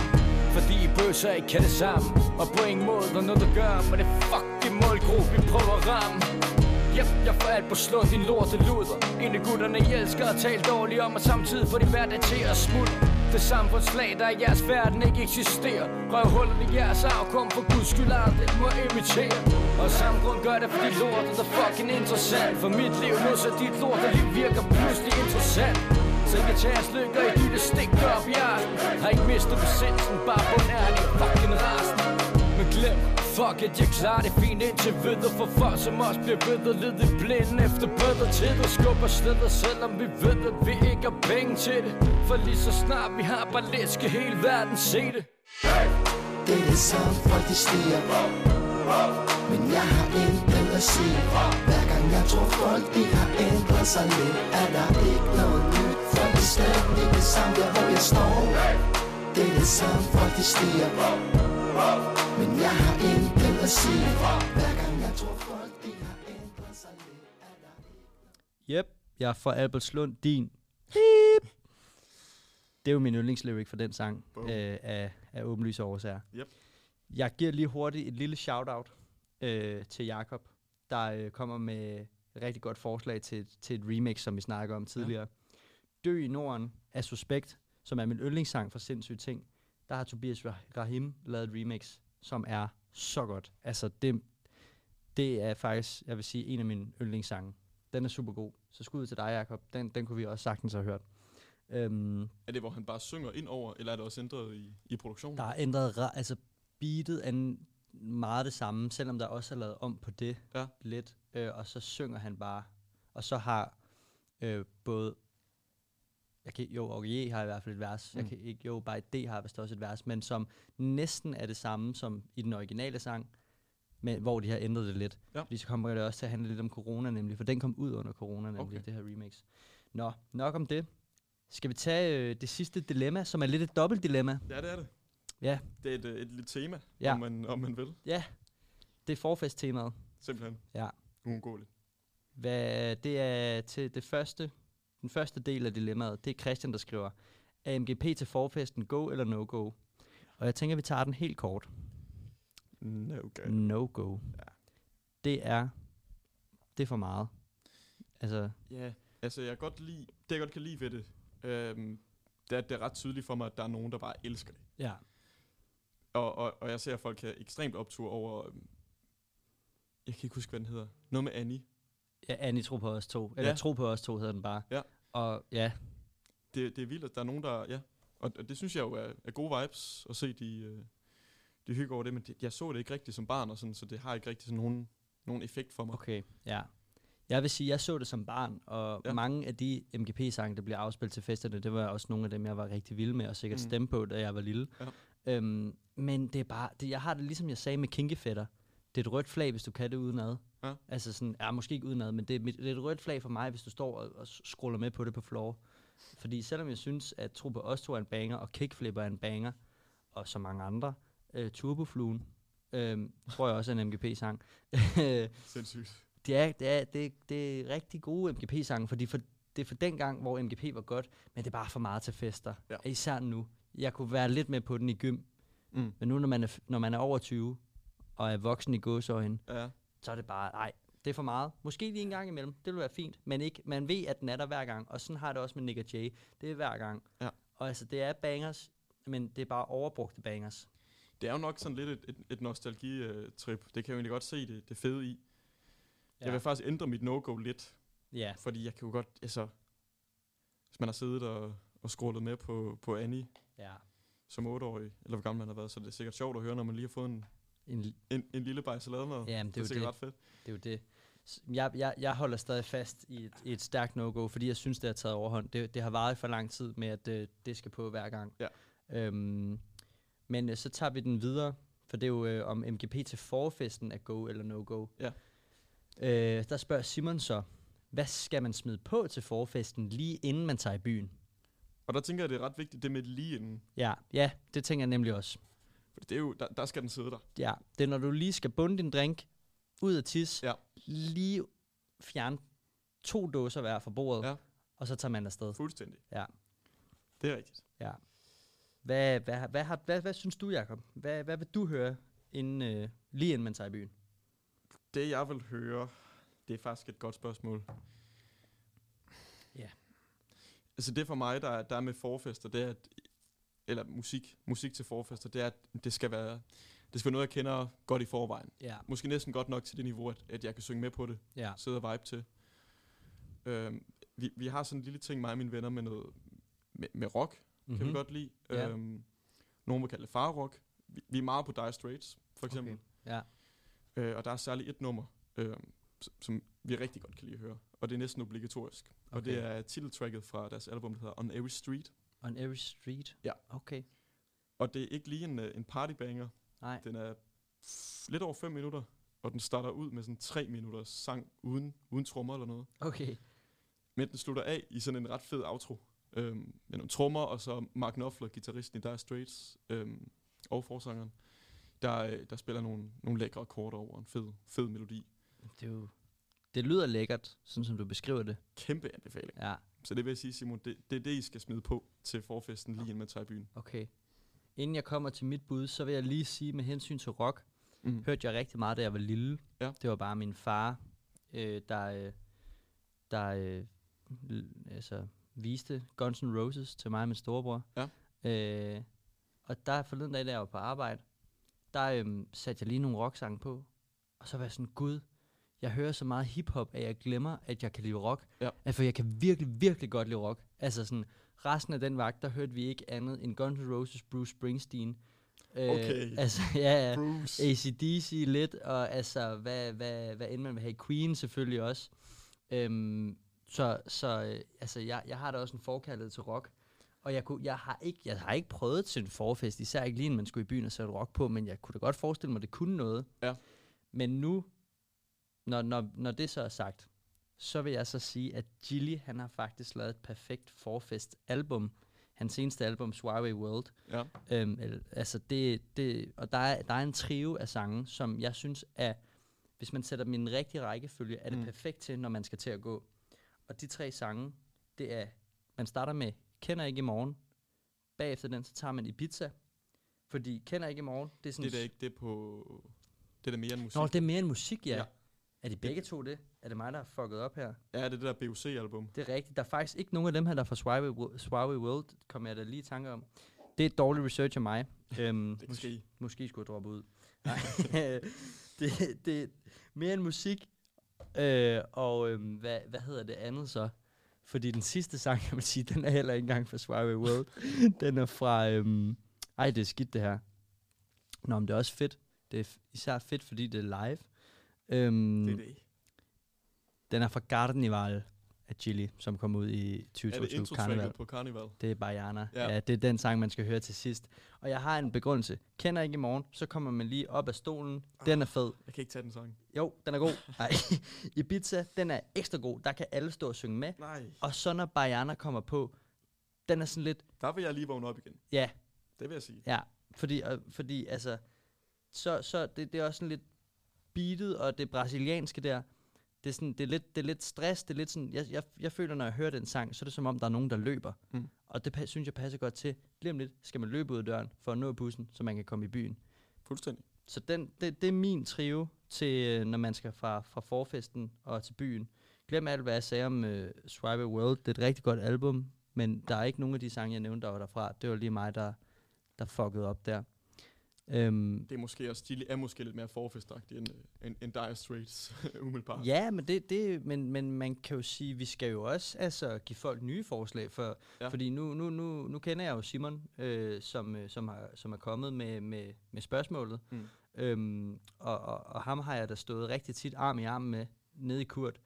Fordi bøsser ikke kan det samme Og på ingen måde der noget der gør Men det fucking målgruppe vi prøver at ramme. Yep, jeg får alt på slå din lorte luder. En af gutterne I elsker at tale dårligt om Og samtidig får de hverdag til at smutte. Det samfundslag der i jeres verden ikke eksisterer. Røvhullet i jeres afkom for guds skyld aldrig må imitere. Og samme grund gør det fordi lort er fucking interessant. For mit liv nu så dit lorteliv virker pludselig interessant. Så jeg kan tage jeres lykker i dytte stik op i aften Har ikke mistet besindelsen, bare på ærlig fucking rasen Men glem, fuck it, jeg klarer det fint indtil videre For folk som os bliver at lede i blinden efter bedre tider Skubber steder, selvom vi ved, at vi ikke har penge til det. For lige så snart vi har bare lidt, skal hele verden se det. Det er det samme folk de stiger Men jeg har intet at sige. Hver gang jeg tror folk de har ændret sig lidt Er der ikke noget nyt. For det er stadig det samme der hvor jeg står. Det er det samme folk de stiger Men jeg har intet at sige Hver gang jeg tror folk de har ændret sig lidt Er Yep, jeg er for Albertslund, din. Beep. Det er jo min yndlingslyrik for den sang, øh, af, af åbenlyse årsager. Yep. Jeg giver lige hurtigt et lille shout-out øh, til Jakob, der øh, kommer med et rigtig godt forslag til, til et remix, som vi snakker om tidligere. Ja. Dø i Norden af Suspekt, som er min yndlingssang for sindssyge ting. Der har Tobias Rah- Rahim lavet et remix, som er så godt. Altså, det, det er faktisk, jeg vil sige, en af mine yndlingssange. Den er super god. Så skud til dig, Jakob. Den, den kunne vi også sagtens have hørt. Øhm, Er det, hvor han bare synger ind over, eller er det også ændret i, i produktionen? der er ændret, altså beatet er meget det samme, selvom der også er lavet om på det Ja. lidt. Øh, og så synger han bare. Og så har øh, både, jeg kan, jo, og har i hvert fald et vers. Mm. Jeg Mm. kan ikke, jo, bare D har vist også et vers, men som næsten er det samme som i den originale sang, men hvor de har ændret det lidt. Ja. Fordi så kommer det også til at handle lidt om corona nemlig, for den kom ud under corona nemlig, Okay. det her remix. Nå, nok om det. Skal vi tage øh, det sidste dilemma, som er lidt et dobbelt dilemma? Ja, det er det. Ja. Det er et, øh, et lille tema, Ja. om, man, om man vil. Ja, det er forfest-temaet. Simpelthen. Ja. Uundgåeligt. Hvad, det er til det første, den første del af dilemmaet. Det er Christian, der skriver, AMGP til forfesten, go eller no go? Og jeg tænker, vi tager den helt kort. No okay. No go. Ja. Det er, det er for meget. Altså, Ja, altså jeg kan godt lide, det jeg godt kan lide ved det, øhm, det er, at det er ret tydeligt for mig, at der er nogen, der bare elsker det. ja. Og, og, og jeg ser, at folk har ekstremt optur over, øhm, jeg kan ikke huske, hvad den hedder. Noget med Annie. ja Annie tror på os to. Eller Ja. tro på os to hedder den bare. Ja. Og ja, Det, det er vildt, at der er nogen, der, ja. Og, og det synes jeg jo er, er gode vibes at se, de, øh, de hygger over det, men det, jeg så det ikke rigtigt som barn, og sådan, så det har ikke rigtig sådan nogen nogen effekt for mig. Okay, ja. Jeg vil sige, jeg så det som barn, og Ja. mange af de MGP-sange, der bliver afspillet til festerne, det var også nogle af dem, jeg var rigtig vild med, og sikkert mm. stemme på, da jeg var lille. Ja. Øhm, men det er bare, det, jeg har det ligesom jeg sagde med kinkefætter. Det er et rødt flag, hvis du kan det udenad. Ja. Altså sådan, ja, måske ikke udenad, men det er, mit- det er et rødt flag for mig, hvis du står og, og scroller med på det på floor. Fordi selvom jeg synes, at Tro på os to er en banger, og Kickflipper er en banger, og så mange andre, øh, Turbofluen, øh, tror jeg også er en MGP-sang. Sindssygt. det er, det er, det, det er rigtig gode MGP-sange, fordi for, det er for den gang, hvor MGP var godt, men det er bare for meget til fester. Ja. Især nu. Jeg kunne være lidt med på den i gym, Mm. men nu når man er, når man er over 20, og er voksen i gåsøjne, Ja. Så er det bare, nej, det er for meget. Måske lige en gang imellem, det vil være fint, men ikke, man ved, at den er der hver gang, og sådan har jeg det også med Nick og Jay. Det er hver gang. Ja. Og altså, det er bangers, men det er bare overbrugte bangers. Det er jo nok sådan lidt et, et, et nostalgi-trip. Det kan jeg jo egentlig godt se det, det fede i. Ja. Jeg vil faktisk ændre mit no-go lidt, Ja, fordi jeg kan jo godt, altså, hvis man har siddet og, og scrollet med på, på Annie ja. som 8-årig, eller hvor gammel man har været, så det er sikkert sjovt at høre, når man lige har fået en, En, en, en lille bajs saladmad. Jamen, det det er er jo det. ret fedt. Det er jo det. Jeg, jeg, jeg holder stadig fast i et, i et stærkt no-go, fordi jeg synes, det har taget overhånd. Det, det har varet for lang tid med, at øh, det skal på hver gang. Ja. Øhm, men øh, så tager vi den videre, for det er jo øh, om MGP til forfesten er go eller no-go. Ja. Øh, der spørger Simon så, hvad skal man smide på til forfesten, lige inden man tager i byen? Og der tænker jeg, det er ret vigtigt, det med lige inden. Ja, ja det tænker jeg nemlig også. Det er jo, der, der skal den sidde der. Ja, det er når du lige skal bunde din drink, ud af tis, Ja. lige fjerne to dåser hver fra bordet, Ja. og så tager man afsted. Fuldstændig. Ja. Det er rigtigt. Ja. Hvad, hvad, hvad, har, hvad, hvad synes du, Jacob? Hvad, hvad vil du høre inden, øh, lige inden man tager i byen? Det jeg vil høre, det er faktisk et godt spørgsmål. Ja. Altså det for mig, der, er- der er med forfester, det er, at, eller musik, musik til forfester, det er, at det skal være, det skal være noget, jeg kender godt i forvejen. Ja. Måske næsten godt nok til det niveau, at, at jeg kan synge med på det, Ja. sidde og vibe til. Øhm, vi, vi har sådan en lille ting, mig og mine venner, med noget med, med rock, mm-hmm. kan vi godt lide. Ja. Øhm, nogen vil kalde det farrock. Vi, vi er meget på Dire Straits, for eksempel. Ja. Øh, og der er særligt et nummer, øh, som, vi rigtig godt kan lide at høre. Og det er næsten obligatorisk. Okay. Og Okay. det er titeltracket fra deres album, der hedder On Every Street. On every street? Ja. Okay. Og det er ikke lige en, øh, en partybanger. Nej. Den er lidt over 5 minutter. Og den starter ud med sådan 3 minutters sang uden, uden trommer eller noget. Okay. Men den slutter af i sådan en ret fed outro. Øhm, med nogle trommer, og så Mark Knopfler, gitarristen i Dire Straits, øhm, og forsangeren, der, øh, der spiller nogle, nogle lækre akkorder over en fed, fed melodi. Det, er jo, det lyder lækkert, sådan som du beskriver det. Kæmpe anbefaling. Ja, Så det vil jeg sige, Simon, det, det er det, I skal smide på til forfesten, lige inden man tager i byen. okay. Inden jeg kommer til mit bud, så vil jeg lige sige med hensyn til rock, Mm. hørte jeg rigtig meget, da jeg var lille. Ja. Det var bare min far, øh, der, øh, der øh, altså, viste Guns N' Roses til mig og min storebror. Ja. Øh, og der forleden dag, da jeg var på arbejde, der øh, satte jeg lige nogle rocksange på. Og så var jeg sådan, gud, jeg hører så meget hiphop, at jeg glemmer, at jeg kan lide rock. Ja. Altså, jeg kan virkelig, virkelig godt lide rock. Altså sådan, resten af den vagt, der hørte vi ikke andet end Guns N' Roses, Bruce Springsteen. Øh, Okay. Altså, ja, ja. Bruce. ACDC lidt, og altså, hvad, hvad, hvad end man vil have, Queen selvfølgelig også. Øhm, så så øh, altså, jeg, jeg har da også en forkærlighed til rock. Og jeg, kunne, jeg, har ikke, jeg har ikke prøvet til en forfest, især ikke lige, når man skulle i byen og sætte rock på, men jeg kunne da godt forestille mig, at det kunne noget. Ja. Men nu, når, når, når det så er sagt, så vil jeg så sige, at Gilly, han har faktisk lavet et perfekt forfest-album. Hans seneste album, Swireway World. Ja. Øhm, altså det, det, og der er, der er en trio af sange, som jeg synes er, hvis man sætter dem i en rigtig rækkefølge, er det Mm. perfekt til, når man skal til at gå. Og de tre sange, det er, man starter med Kender ikke i morgen. Bagefter den, så tager man Ibiza. Fordi Kender ikke i morgen, det er sådan... Det er da ikke det på... Det er da mere end musik. Nå, det er mere end musik, ja. Ja. Er de begge to det? Er det mig, der har fucket op her? Ja, det er det der BUC-album. Det er rigtigt. Der er faktisk ikke nogen af dem her, der er fra Wo- Swireway World, kommer jeg da lige i tanke om. Det er et dårligt research af mig. øhm, Det kan ske. Måske skulle jeg droppe ud. Nej. det, det er mere end musik. Øh, og øhm, hvad, hvad hedder det andet så? Fordi den sidste sang, kan man sige, den er heller ikke engang fra Swireway World. den er fra... Øhm, ej, det er skidt det her. Nå, men det er også fedt. Det er f- især fedt, fordi det er live. Øhm, Det er det. Den er fra Garnival af Chili, som kom ud i Er det 2022 Carnival. introtracket på Carnival? Det er Bajana. Ja. Ja. det er den sang, man skal høre til sidst. Og jeg har en begrundelse. Kender ikke i morgen, så kommer man lige op af stolen. Den er fed. Jeg kan ikke tage den sang. Jo, den er god. Nej. Ibiza, den er ekstra god. Der kan alle stå og synge med. Nej. Og så når Bajana kommer på, den er sådan lidt, Der vil jeg lige vågne op igen. ja, Det vil jeg sige. ja. Fordi, øh, fordi altså, så, så det, det er også sådan lidt beatet, og det brasilianske der, det er, sådan, det, er lidt, det er lidt stress, det er lidt sådan, jeg, jeg, jeg føler, når jeg hører den sang, så er det som om, der er nogen, der løber. Mm. Og det synes jeg passer godt til. Lige om lidt skal man løbe ud af døren, for at nå bussen, så man kan komme i byen. Fuldstændig. Så den, det, det er min trio til, øh, når man skal fra, fra forfesten og til byen. Glem alt, hvad jeg sagde om uh, Swipe World. Det er et rigtig godt album, men der er ikke nogen af de sange, jeg nævnte, der var derfra. Det var lige mig, der, der fuckede op der. Øhm, Det er måske også, de er måske lidt mere forfestagtige end, øh, end, end Dire Straits, umiddelbart. ja, men, det, det, men, men man kan jo sige, vi skal jo også altså, give folk nye forslag, for, Ja. fordi nu, nu, nu, nu kender jeg jo Simon, øh, som, øh, som, har, som er kommet med, med, med spørgsmålet. Mm. Øhm, og, og, og ham har jeg da stået rigtig tit arm i arm med, nede i Kurt.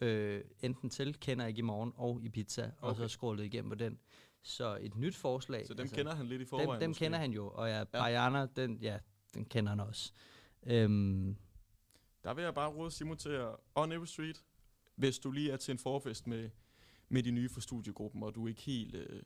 Øh, enten til Kender ikke i morgen og i Pizza, okay. og så scrollet igennem på den. Så et nyt forslag. Så dem altså, kender han lidt i forvejen. dem, dem måske. kender han jo, og ja, Ja. Bajana, den, ja, den kender han også. Øhm, Der vil jeg bare råde Simon til at on every street, hvis du lige er til en forfest med, med de nye fra studiegruppen, og du er ikke helt... Øh,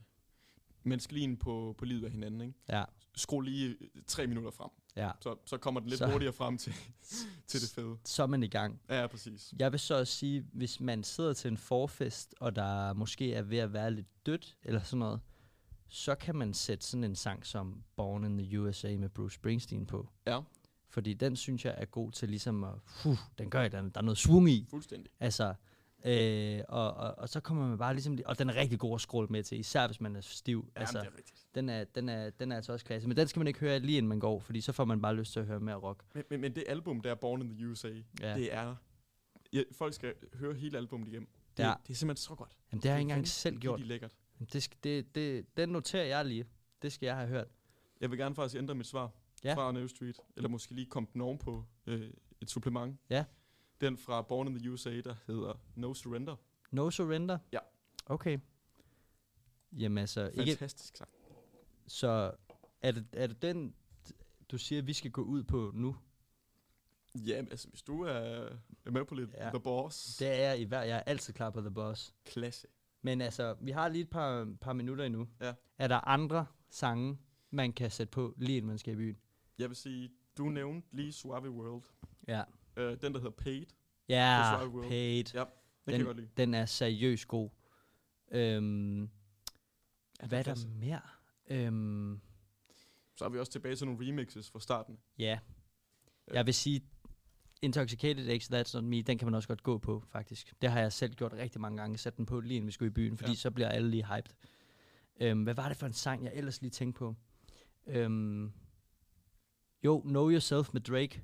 ind på, på livet af hinanden, ikke? ja, Skru lige øh, tre minutter frem. ja, Så, så kommer den lidt Så- hurtigere frem til, til det fede. så er man i gang. Ja, præcis. Jeg vil så også sige, hvis man sidder til en forfest, og der måske er ved at være lidt dødt, eller sådan noget, så kan man sætte sådan en sang som Born in the USA med Bruce Springsteen på. Ja, Fordi den synes jeg er god til ligesom at, fuh, den gør et eller andet, der er noget svung i. fuldstændig. Altså, øh, og, og, og, så kommer man bare ligesom, og den er rigtig god at scrolle med til, især hvis man er stiv. Ja, altså, det er rigtigt. den er, den, er, den er altså også klasse. Men den skal man ikke høre lige inden man går, fordi så får man bare lyst til at høre mere rock. Men, men, men det album, der er Born in the USA, Ja. det er... Ja, folk skal høre hele albumet igennem. Det, Ja. det er simpelthen så godt. Jamen, det har jeg ikke engang selv gjort. lækkert. Jamen, Det, skal, det, det, den noterer jeg lige. Det skal jeg have hørt. Jeg vil gerne faktisk ændre mit svar Ja. fra New Street, eller måske lige komme den ovenpå øh, et supplement. Ja. Den fra Born in the USA, der hedder No Surrender. No Surrender? Ja. Okay. Jamen altså, Fantastisk sagt. så er det, er det den, du siger, vi skal gå ud på nu? Ja, men altså hvis du er, er med på lidt ja. The Boss, Det er jeg i hver, jeg er altid klar på The Boss. klasse. Men altså, vi har lige et par, par minutter endnu. Ja. Er der andre sange, man kan sætte på, lige inden man skal i byen? Jeg vil sige, du nævnte lige Suave World. Ja. Øh, den, der hedder Paid. Ja, paid. Ja, Den, den kan jeg godt lide. Den er seriøst god. Øhm, Ja, hvad er der mere? Øhm, Så er vi også tilbage til nogle remixes fra starten. ja. Ja. Jeg vil sige, Intoxicated X, That's Not Me, den kan man også godt gå på, faktisk. Det har jeg selv gjort rigtig mange gange, sat den på lige inden vi skulle i byen, fordi ja. så bliver alle lige hyped. Øhm, hvad var det for en sang, jeg ellers lige tænkte på? Øhm, jo, Know Yourself med Drake.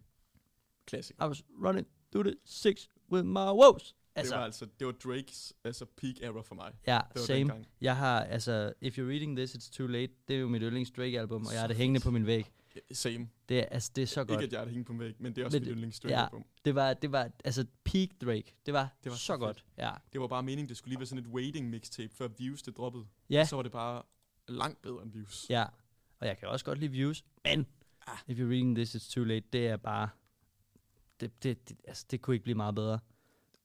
Classic. I was running through the six with my woes. Altså, det var altså, det var Drakes altså peak era for mig. ja, Det var same. dengang. Jeg har, altså, If You're Reading This, It's Too Late, det er jo mit yndlings Drake-album, og jeg har det hængende på min væg. Ja, Same. Det er, altså, det er så Ikke godt. at jeg har det hængt på en væg, men det er også Men mit yndlings ja. Drake album. Det var, det var, altså, peak Drake. Det var, Det var så så, fedt. godt. Ja. Det var bare meningen, det skulle lige være sådan et waiting mixtape, før Views det droppede. Ja, Så var det bare langt bedre end Views. ja. Og jeg kan også godt lide views, men Ah. If You're Reading This, It's Too Late, det er bare, det, det, det, altså, det kunne ikke blive meget bedre.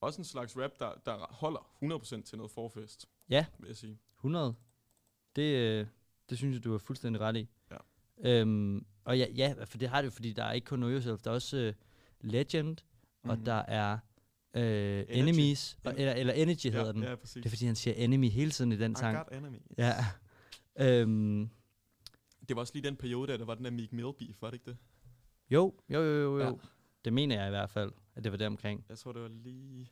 Også en slags rap, der, der holder 100% til noget forfest. Ja. Vil jeg sige. 100. Det, øh, det synes jeg, du har fuldstændig ret i. Ja. Øhm, og ja, ja, for det har det jo, fordi der er ikke kun Know Yourself, der er også øh, Legend, mm-hmm. og Mhm. der er øh, Energy. Enemies, og, eller, eller Energy hedder ja, den. Ja, præcis. Det er fordi, han siger enemy hele tiden i den I sang. got enemy. Ja. øhm, Det var også lige den periode, der, der var den der Meek Mill beef, var det ikke det? jo, jo, jo, jo, jo. Ja. Det mener jeg i hvert fald, at det var det omkring. Jeg tror, det var lige...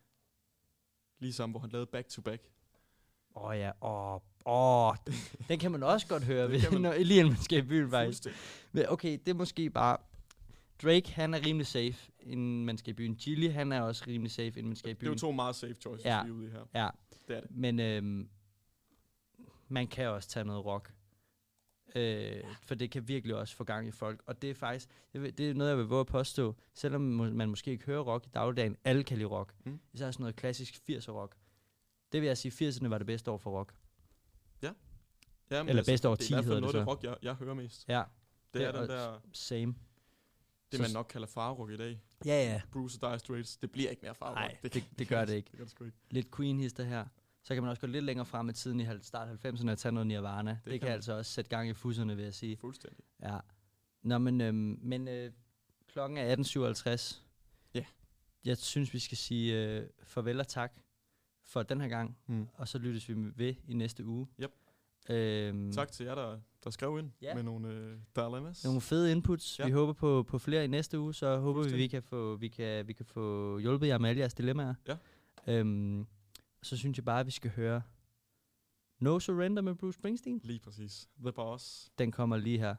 Lige sammen, hvor han lavede back to back. Åh oh, ja, åh, oh, oh, den kan man også godt høre, ved, man- når, lige inden man skal i byen faktisk. Men okay, det er måske bare... Drake, han er rimelig safe, inden man skal i byen. Chili, han er også rimelig safe, inden man skal i Det er jo byen. to meget safe choices, Ja. vi er ude i her. Ja, Det er det. men øhm, man kan også tage noget rock. Øh, for det kan virkelig også få gang i folk. Og det er faktisk, det er noget, jeg vil våge at påstå, selvom man måske ikke hører rock i dagligdagen, alle kan lide rock. Mm. Især sådan noget klassisk 80'er rock. Det vil jeg sige, 80'erne var det bedste år for rock. Ja, men Eller bedste år det 10 er i hvert hedder det noget af så. det rock, jeg, jeg hører mest. Ja, Det Det er er den der, same. det man nok kalder farrock i dag. Ja, ja. Bruce og Dire Straits, det bliver ikke mere farrock. Nej, det- det gør det ikke. Det gør det sgu ikke. Lidt Queen-hister her. Så kan man også gå lidt længere frem i tiden i start 90'erne og tage noget Nirvana. Det, det kan kan man. altså også sætte gang i fusserne, vil jeg sige. Fuldstændig. Ja. Nå, men, øhm, men øh, klokken er 18.57. Ja. Jeg synes, vi skal sige øh, farvel og tak for den her gang. Mm. Og så lyttes vi ved i næste uge. Yep. Øhm, Tak til jer, der, der skrev ind Ja. med nogle øh, dilemmas. Nogle fede inputs. Ja. Vi håber på, på flere i næste uge, så håber vi, vi kan få, vi kan, vi kan få hjulpet jer med alle jeres dilemmaer. Ja. Øhm, så synes jeg bare, at vi skal høre No Surrender med Bruce Springsteen. Lige præcis. The Boss. Den kommer lige her.